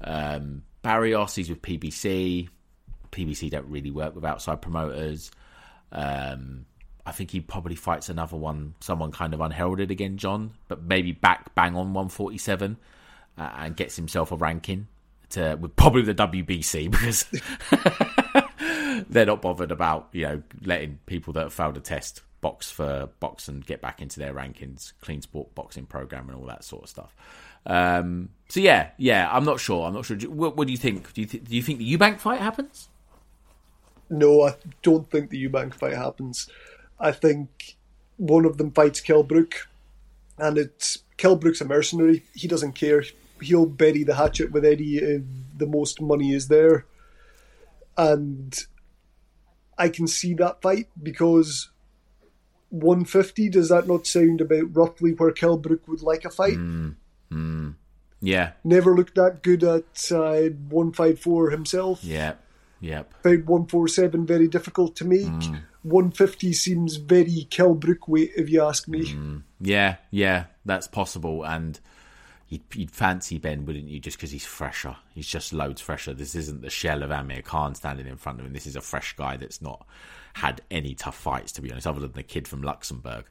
Um, Barrios is with PBC. PBC don't really work with outside promoters. Um, I think he probably fights another one, someone kind of unheralded again, John, but maybe back bang on 147 uh, and gets himself a ranking to with probably the WBC because they're not bothered about you know letting people that have failed a test box for box and get back into their rankings, clean sport boxing program and all that sort of stuff. Um, so yeah, yeah, I'm not sure. I'm not sure. What, what do you think? Do you th- do you think the Eubank fight happens? No, I don't think the Eubank fight happens. I think one of them fights Kell Brook, and it's Kell Brook's a mercenary. He doesn't care. He'll bury the hatchet with Eddie if the most money is there. And I can see that fight because 150, does that not sound about roughly where Kell Brook would like a fight? Mm, mm. Yeah. Never looked that good at uh, 154 himself. Yeah. Yep. Found 147 very difficult to make. Mm. 150 seems very Kell Brook weight, if you ask me. Mm. Yeah, yeah, that's possible. And you'd, you'd fancy Benn, wouldn't you? Just because he's fresher. He's just loads fresher. This isn't the shell of Amir Khan standing in front of him. This is a fresh guy that's not had any tough fights, to be honest, other than the kid from Luxembourg.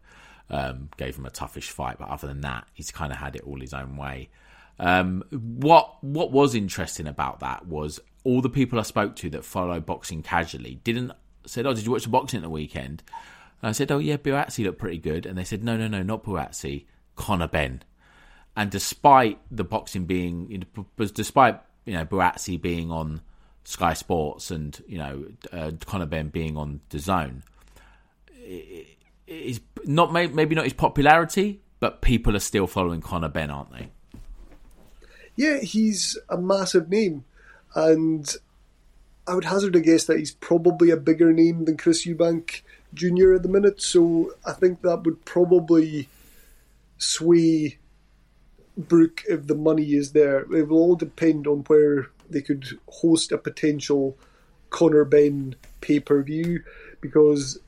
Um, gave him a toughish fight, but other than that, he's kind of had it all his own way. Um, what what was interesting about that was all the people I spoke to that follow boxing casually didn't said, "Oh, did you watch the boxing at the weekend?" And I said, "Oh yeah, Buatsi looked pretty good," and they said, "No, no, no, not Buatsi, Conor Benn." And despite the boxing being, despite you know Buatsi being on Sky Sports and you know uh, Conor Benn being on the Zone, is not maybe not his popularity, but people are still following Conor Benn, aren't they? Yeah, he's a massive name, and I would hazard a guess that he's probably a bigger name than Chris Eubank Jr. at the minute. So I think that would probably sway Brook if the money is there. It will all depend on where they could host a potential Conor Benn pay per view because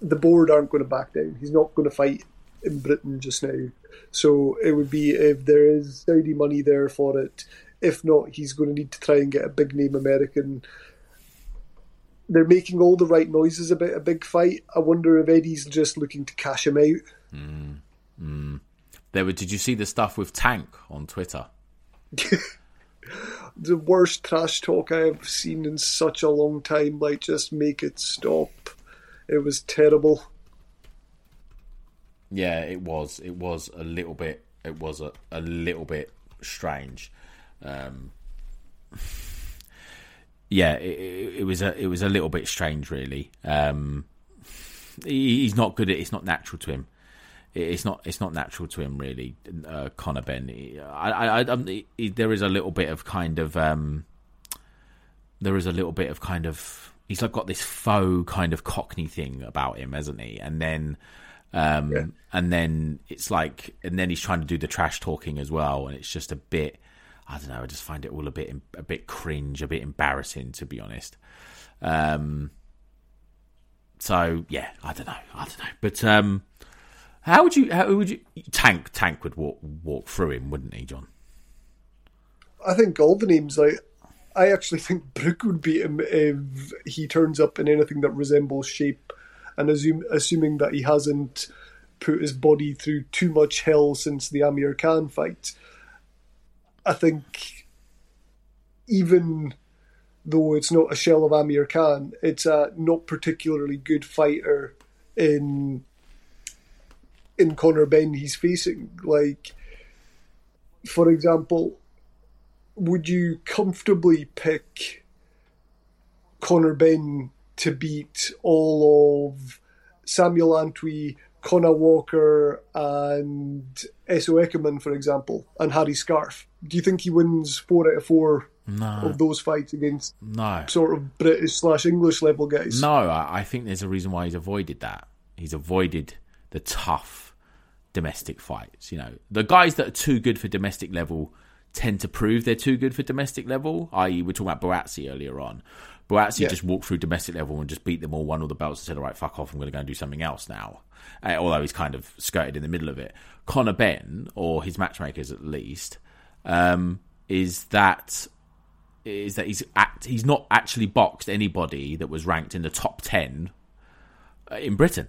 the board aren't going to back down. He's not going to fight in Britain just now. So it would be if there is Saudi money there for it, if not, he's going to need to try and get a big name American. They're making all the right noises about a big fight. I wonder if Eddie's just looking to cash him out. Mm, mm. There were. Did you see the stuff with Tank on Twitter? the worst trash talk I have seen in such a long time. Like, just make it stop. It was terrible. Yeah, it was. It was a little bit. It was a, a little bit strange. Um, yeah, it, it, was a it was a little bit strange, really. Um, he, he's not good at. It's not natural to him. It's not. It's not natural to him, really. Uh, Conor Benn. I, I, I, he, there is a little bit of kind of. Um, there is a little bit of kind of. He's like got this faux kind of Cockney thing about him, hasn't he? And then. Um, yeah. and then it's like, and then he's trying to do the trash talking as well, and it's just a bit I don't know. I just find it all a bit a bit cringe, a bit embarrassing, to be honest. Um, so yeah, I don't know. I don't know. But um, how would you? How would you? Tank Tank would walk walk through him, wouldn't he, John? I think all the names. I actually think Brook would beat him if he turns up in anything that resembles shape, and assume, assuming that he hasn't put his body through too much hell since the Amir Khan fight. I think even though it's not a shell of Amir Khan, it's a not particularly good fighter in in Conor Benn he's facing. Like, for example, would you comfortably pick Conor Benn to beat all of Samuel Antwi, Conor Walker, and Esso Eckerman, for example, and Harry Scarff? do you think he wins four out of four No. of those fights against No. sort of British slash English level guys. No, I, I think there's a reason why he's avoided that. He's avoided the tough domestic fights. You know, the guys that are too good for domestic level tend to prove they're too good for domestic level. I.e., we're talking about Buatsi earlier on. Buatsi Yeah. just walked through domestic level and just beat them all, won all the belts, and said, "All right, fuck off. I'm going to go and do something else now." Uh, although he's kind of skirted in the middle of it. Conor Benn, or his matchmakers at least, um, is that is that he's act, he's not actually boxed anybody that was ranked in the top ten uh, in Britain.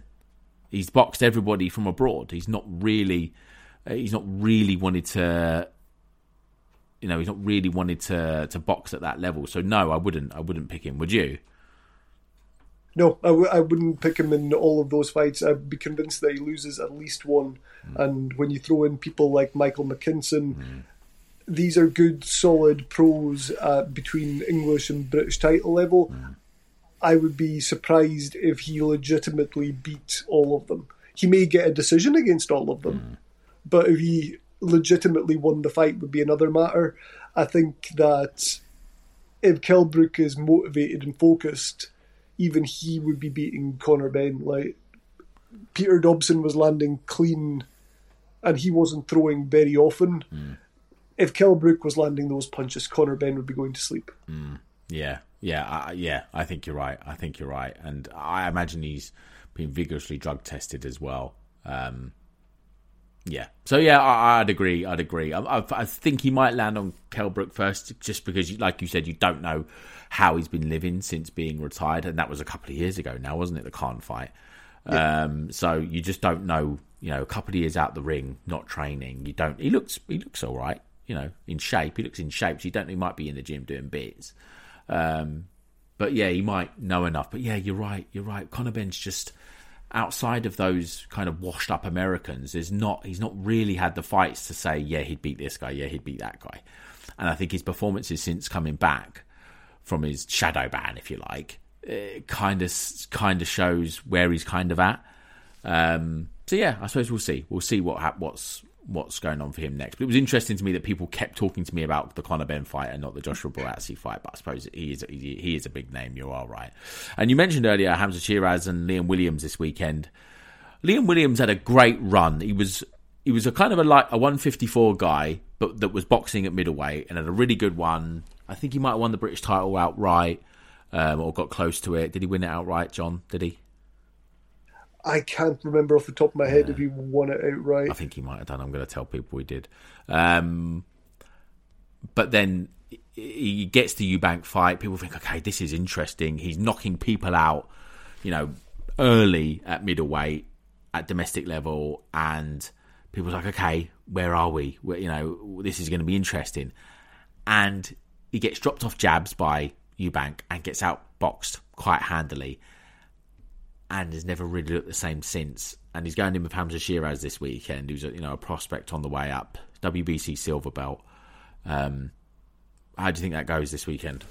He's boxed everybody from abroad. He's not really uh, he's not really wanted to you know he's not really wanted to to box at that level. So no, I wouldn't I wouldn't pick him. Would you? No, I, w- I wouldn't pick him in all of those fights. I'd be convinced that he loses at least one. Hmm. And when you throw in people like Michael McKinson, hmm. these are good, solid pros uh, between English and British title level. Hmm. I would be surprised if he legitimately beat all of them. He may get a decision against all of them, but if he legitimately won the fight would be another matter. I think that if Kell Brook is motivated and focused, even he would be beating Conor Benn. Like Peter Dobson was landing clean, and he wasn't throwing very often. If Kell Brook was landing those punches, Conor Benn would be going to sleep. Yeah, yeah, I, yeah. I think you're right. I think you're right, and I imagine he's been vigorously drug tested as well. Um, yeah. So yeah, I, I'd agree. I'd agree. I, I, I think he might land on Kell Brook first, just because, you, like you said, you don't know how he's been living since being retired, and that was a couple of years ago now, wasn't it? The Khan fight. Um, so you just don't know. You know, a couple of years out the ring, not training. You don't. He looks. He looks all right. You know, in shape. He looks in shape. So you don't. He might be in the gym doing bits. Um, but yeah, he might know enough. But yeah, you're right. You're right. Conor Benn's just outside of those kind of washed up Americans. There's not. He's not really had the fights to say, yeah, he'd beat this guy. Yeah, he'd beat that guy. And I think his performances since coming back from his shadow ban, if you like, kind of kind of shows where he's kind of at. Um, so yeah, I suppose we'll see. We'll see what hap- what's what's going on for him next. But it was interesting to me that people kept talking to me about the Conor Benn fight and not the Joshua Buatsi fight. But I suppose he is he is a big name. You are right. And you mentioned earlier Hamza Sheeraz and Liam Williams this weekend. Liam Williams had a great run. He was he was a kind of a like a 154 guy, but that was boxing at middleweight and had a really good one. I think he might have won the British title outright um, or got close to it. Did he win it outright, John? Did he? I can't remember off the top of my head if he won it outright. I think he might have done. I'm going to tell people he did. Um, but then he gets the Eubank fight. People think, okay, this is interesting. He's knocking people out, you know, early at middleweight, at domestic level, and people are like, okay, where are we? Where, you know, this is going to be interesting. And he gets dropped off jabs by Eubank and gets outboxed quite handily and has never really looked the same since. And he's going in with Hamza Sheeraz this weekend, who's a, you know a prospect on the way up, WBC silver belt. Um, how do you think that goes this weekend?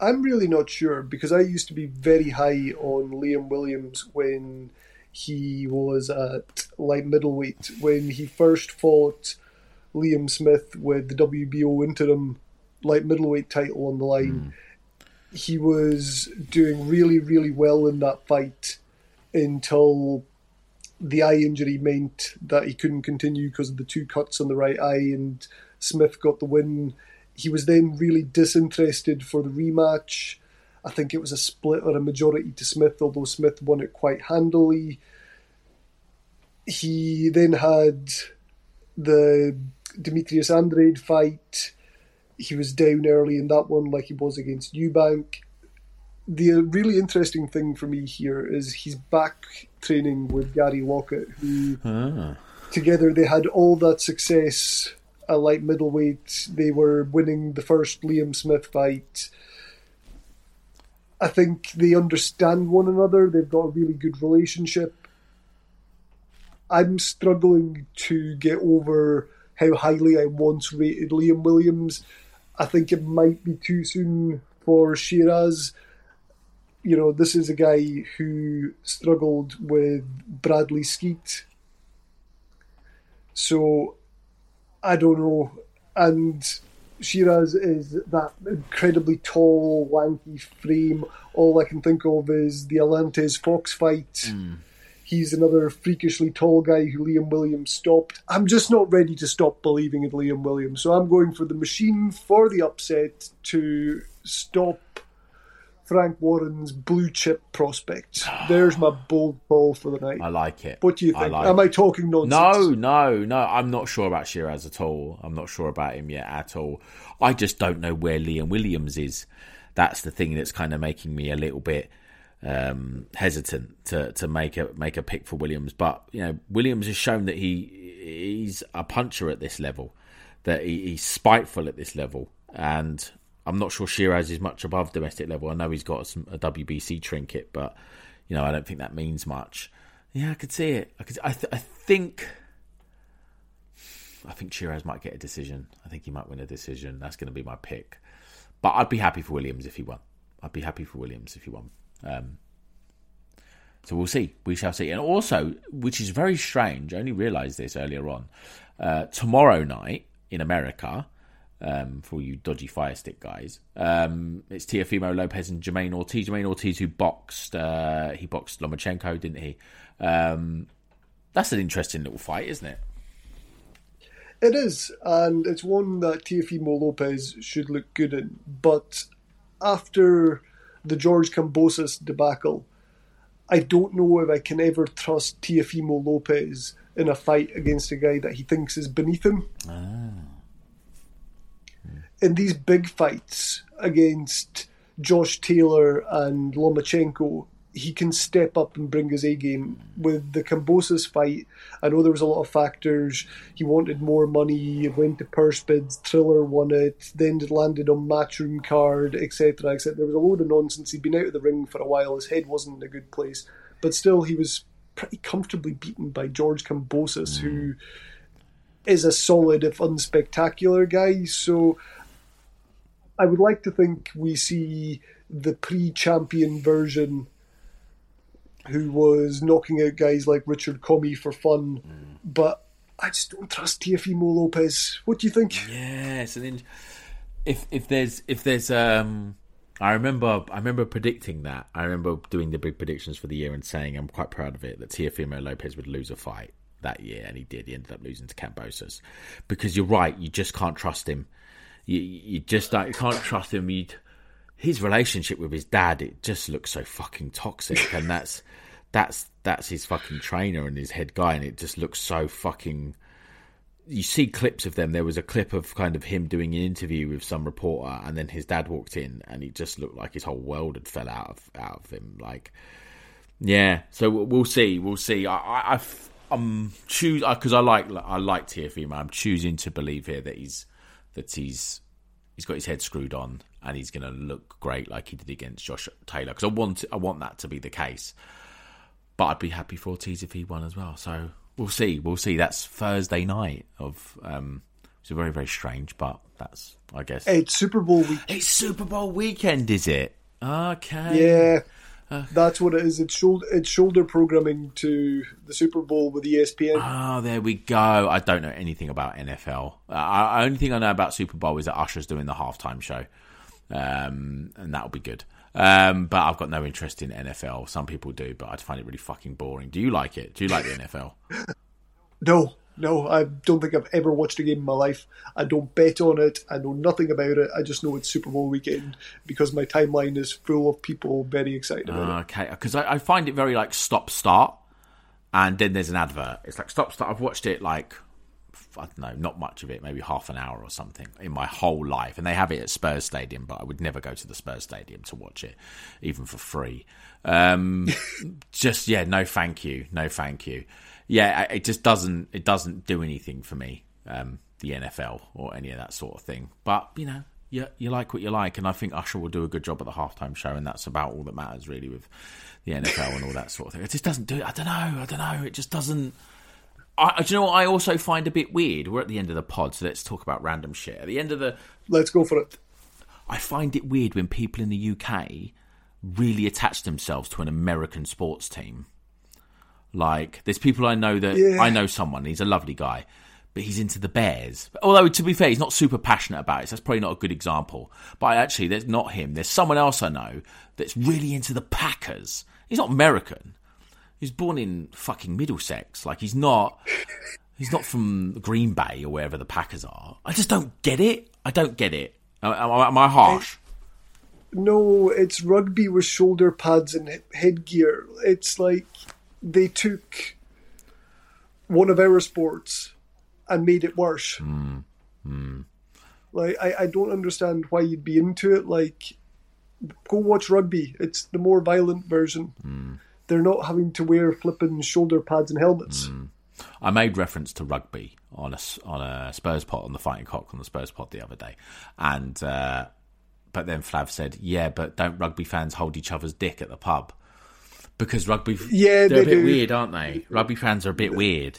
I'm really not sure because I used to be very high on Liam Williams when he was at light middleweight. When he first fought Liam Smith with the WBO interim light middleweight title on the line, he was doing really, really well in that fight until the eye injury meant that he couldn't continue because of the two cuts on the right eye, and Smith got the win. He was then really disinterested for the rematch. I think it was a split or a majority to Smith, although Smith won it quite handily. He then had the Demetrius Andrade fight. He was down early in that one, like he was against Eubank. The really interesting thing for me here is he's back training with Gary Lockett, who Ah. together they had all that success at light middleweight. They were winning the first Liam Smith fight. I think they understand one another. They've got a really good relationship. I'm struggling to get over how highly I once rated Liam Williams. I think it might be too soon for Sheeraz. You know, this is a guy who struggled with Bradley Skeet. So I don't know. And Sheeraz is that incredibly tall, lanky frame. All I can think of is the Alantez Fox fight. Hmm. He's another freakishly tall guy who Liam Williams stopped. I'm just not ready to stop believing in Liam Williams, so I'm going for the machine for the upset to stop Frank Warren's blue chip prospects. There's my bold call for the night. I like it. What do you I think? like Am. I talking nonsense? No, no, no. I'm not sure about Sheeraz at all. I'm not sure about him yet at all. I just don't know where Liam Williams is. That's the thing that's kind of making me a little bit um, hesitant to, to make a make a pick for Williams. But you know, Williams has shown that he he's a puncher at this level, that he, he's spiteful at this level, and I'm not sure Sheeraz is much above domestic level. I know he's got some, a WBC trinket, but you know, I don't think that means much. Yeah, I could see it. I could. I, th- I think. I think Sheeraz might get a decision. I think he might win a decision. That's going to be my pick. But I'd be happy for Williams if he won. I'd be happy for Williams if he won. Um, so we'll see. We shall see. And also, which is very strange, I only realised this earlier on. Uh, tomorrow night in America, um, for you dodgy fire stick guys, um, it's Teofimo Lopez and Jermaine Ortiz. Jermaine Ortiz, who boxed, uh, he boxed Lomachenko, didn't he? Um, that's an interesting little fight, isn't it? It is, and it's one that Teofimo Lopez should look good in. But after the George Kambosos debacle, I don't know if I can ever trust Teofimo Lopez in a fight against a guy that he thinks is beneath him. Ah. In these big fights against Josh Taylor and Lomachenko, he can step up and bring his A game. With the Kambosos fight, I know there was a lot of factors. He wanted more money, went to purse bids, Triller won it, then landed on matchroom card, etc. etc. There was a load of nonsense. He'd been out of the ring for a while, his head wasn't in a good place. But still, he was pretty comfortably beaten by George Kambosos, who mm. is a solid, if unspectacular guy. So I would like to think we see the pre champion version who was knocking out guys like Richard Comey for fun, but I just don't trust Teofimo Lopez. What do you think? Yes, and then if if there's if there's um I remember I remember predicting that. I remember doing the big predictions for the year and saying I'm quite proud of it that Teofimo Lopez would lose a fight that year, and he did. He ended up losing to Kambosos because you're right. You just can't trust him. You you just you can't trust him. You his relationship with his dad it just looks so fucking toxic, and that's that's that's his fucking trainer and his head guy, and it just looks so fucking you see clips of them. There was a clip of kind of him doing an interview with some reporter, and then his dad walked in, and he just looked like his whole world had fell out of out of him. Like, yeah. So we'll see. We'll see. I, I I'm choose because I like I like Teofimo. I'm choosing to believe here that he's that he's he's got his head screwed on and he's going to look great like he did against Josh Taylor because I want I want that to be the case. But I'd be happy for Ortiz if he won as well. So we'll see. We'll see. That's Thursday night of. Um, it's very very strange, but that's I guess It's Super Bowl week. it's Super Bowl weekend, is it? Okay. Yeah, that's what it is. It's shoulder, it's shoulder programming to the Super Bowl with ESPN. Oh, there we go. I don't know anything about NFL. Uh, I, only thing I know about Super Bowl is that Usher's doing the halftime show, um, and that'll be good. Um, but I've got no interest in NFL. Some people do, but I find it really fucking boring. Do you like it? Do you like the NFL? No, no, I don't think I've ever watched a game in my life. I don't bet on it. I know nothing about it. I just know it's Super Bowl weekend because my timeline is full of people very excited about it. Okay, because I, I find it very like stop start, and then there's an advert. It's like stop start. I've watched it like I don't know, not much of it, maybe half an hour or something in my whole life, and they have it at Spurs Stadium, but I would never go to the Spurs Stadium to watch it, even for free. Um, just yeah, no, thank you, no, thank you. Yeah, it just doesn't it doesn't do anything for me. Um, the NFL or any of that sort of thing, but you know. You, you like what you like, and I think Usher will do a good job at the halftime show, and that's about all that matters, really, with the NFL and all that sort of thing. It just doesn't do it. I don't know. I don't know. It just doesn't. I, do you know what I also find a bit weird? We're at the end of the pod, so let's talk about random shit. At the end of the, Let's go for it. I find it weird when people in the UK really attach themselves to an American sports team. Like, there's people I know that Yeah. I know someone. He's a lovely guy, but he's into the Bears. Although to be fair, he's not super passionate about it. So that's probably not a good example. But actually, there's not him. There's someone else I know that's really into the Packers. He's not American. He's born in fucking Middlesex. Like he's not. He's not from Green Bay or wherever the Packers are. I just don't get it. I don't get it. Am, am I harsh? No, it's rugby with shoulder pads and headgear. It's like they took one of our sports and made it worse. Mm. Mm. Like I, I don't understand why you'd be into it. Like go watch rugby. It's the more violent version. Mm. They're not having to wear flipping shoulder pads and helmets. I made reference to rugby on a on a Spurs pot on the Fighting Cock on the Spurs pot the other day, and uh, but then Flav said, "Yeah, but don't rugby fans hold each other's dick at the pub?" Because rugby, yeah, they're a bit do. weird, aren't they? Rugby fans are a bit weird.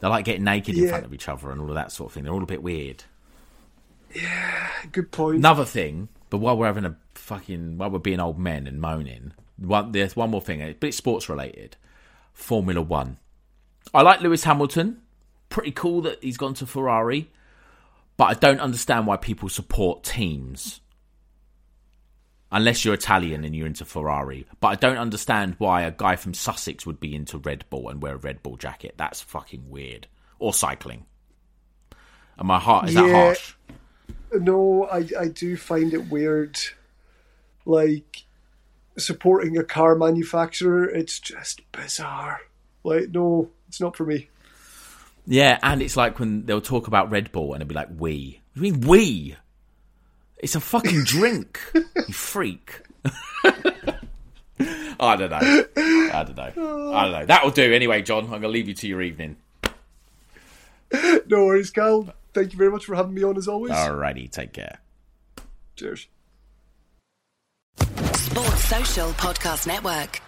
They like getting naked in front of each other and all of that sort of thing. They're all a bit weird. Yeah, good point. Another thing, but while we're having a fucking while we're being old men and moaning, one there's one more thing, but it's sports related. Formula One. I like Lewis Hamilton. Pretty cool that he's gone to Ferrari, but I don't understand why people support teams. Unless you're Italian and you're into Ferrari. But I don't understand why a guy from Sussex would be into Red Bull and wear a Red Bull jacket. That's fucking weird. Or cycling. And my heart is that harsh? No, I I do find it weird. Like supporting a car manufacturer, it's just bizarre. Like, no, it's not for me. Yeah, and it's like when they'll talk about Red Bull and it'll be like we. What do you mean we? It's a fucking drink, you freak. I don't know. I don't know. I don't know. That'll do anyway, John. I'm gonna leave you to your evening. No worries, Cal. Thank you very much for having me on as always. Alrighty, take care. Cheers. Sports Social Podcast Network.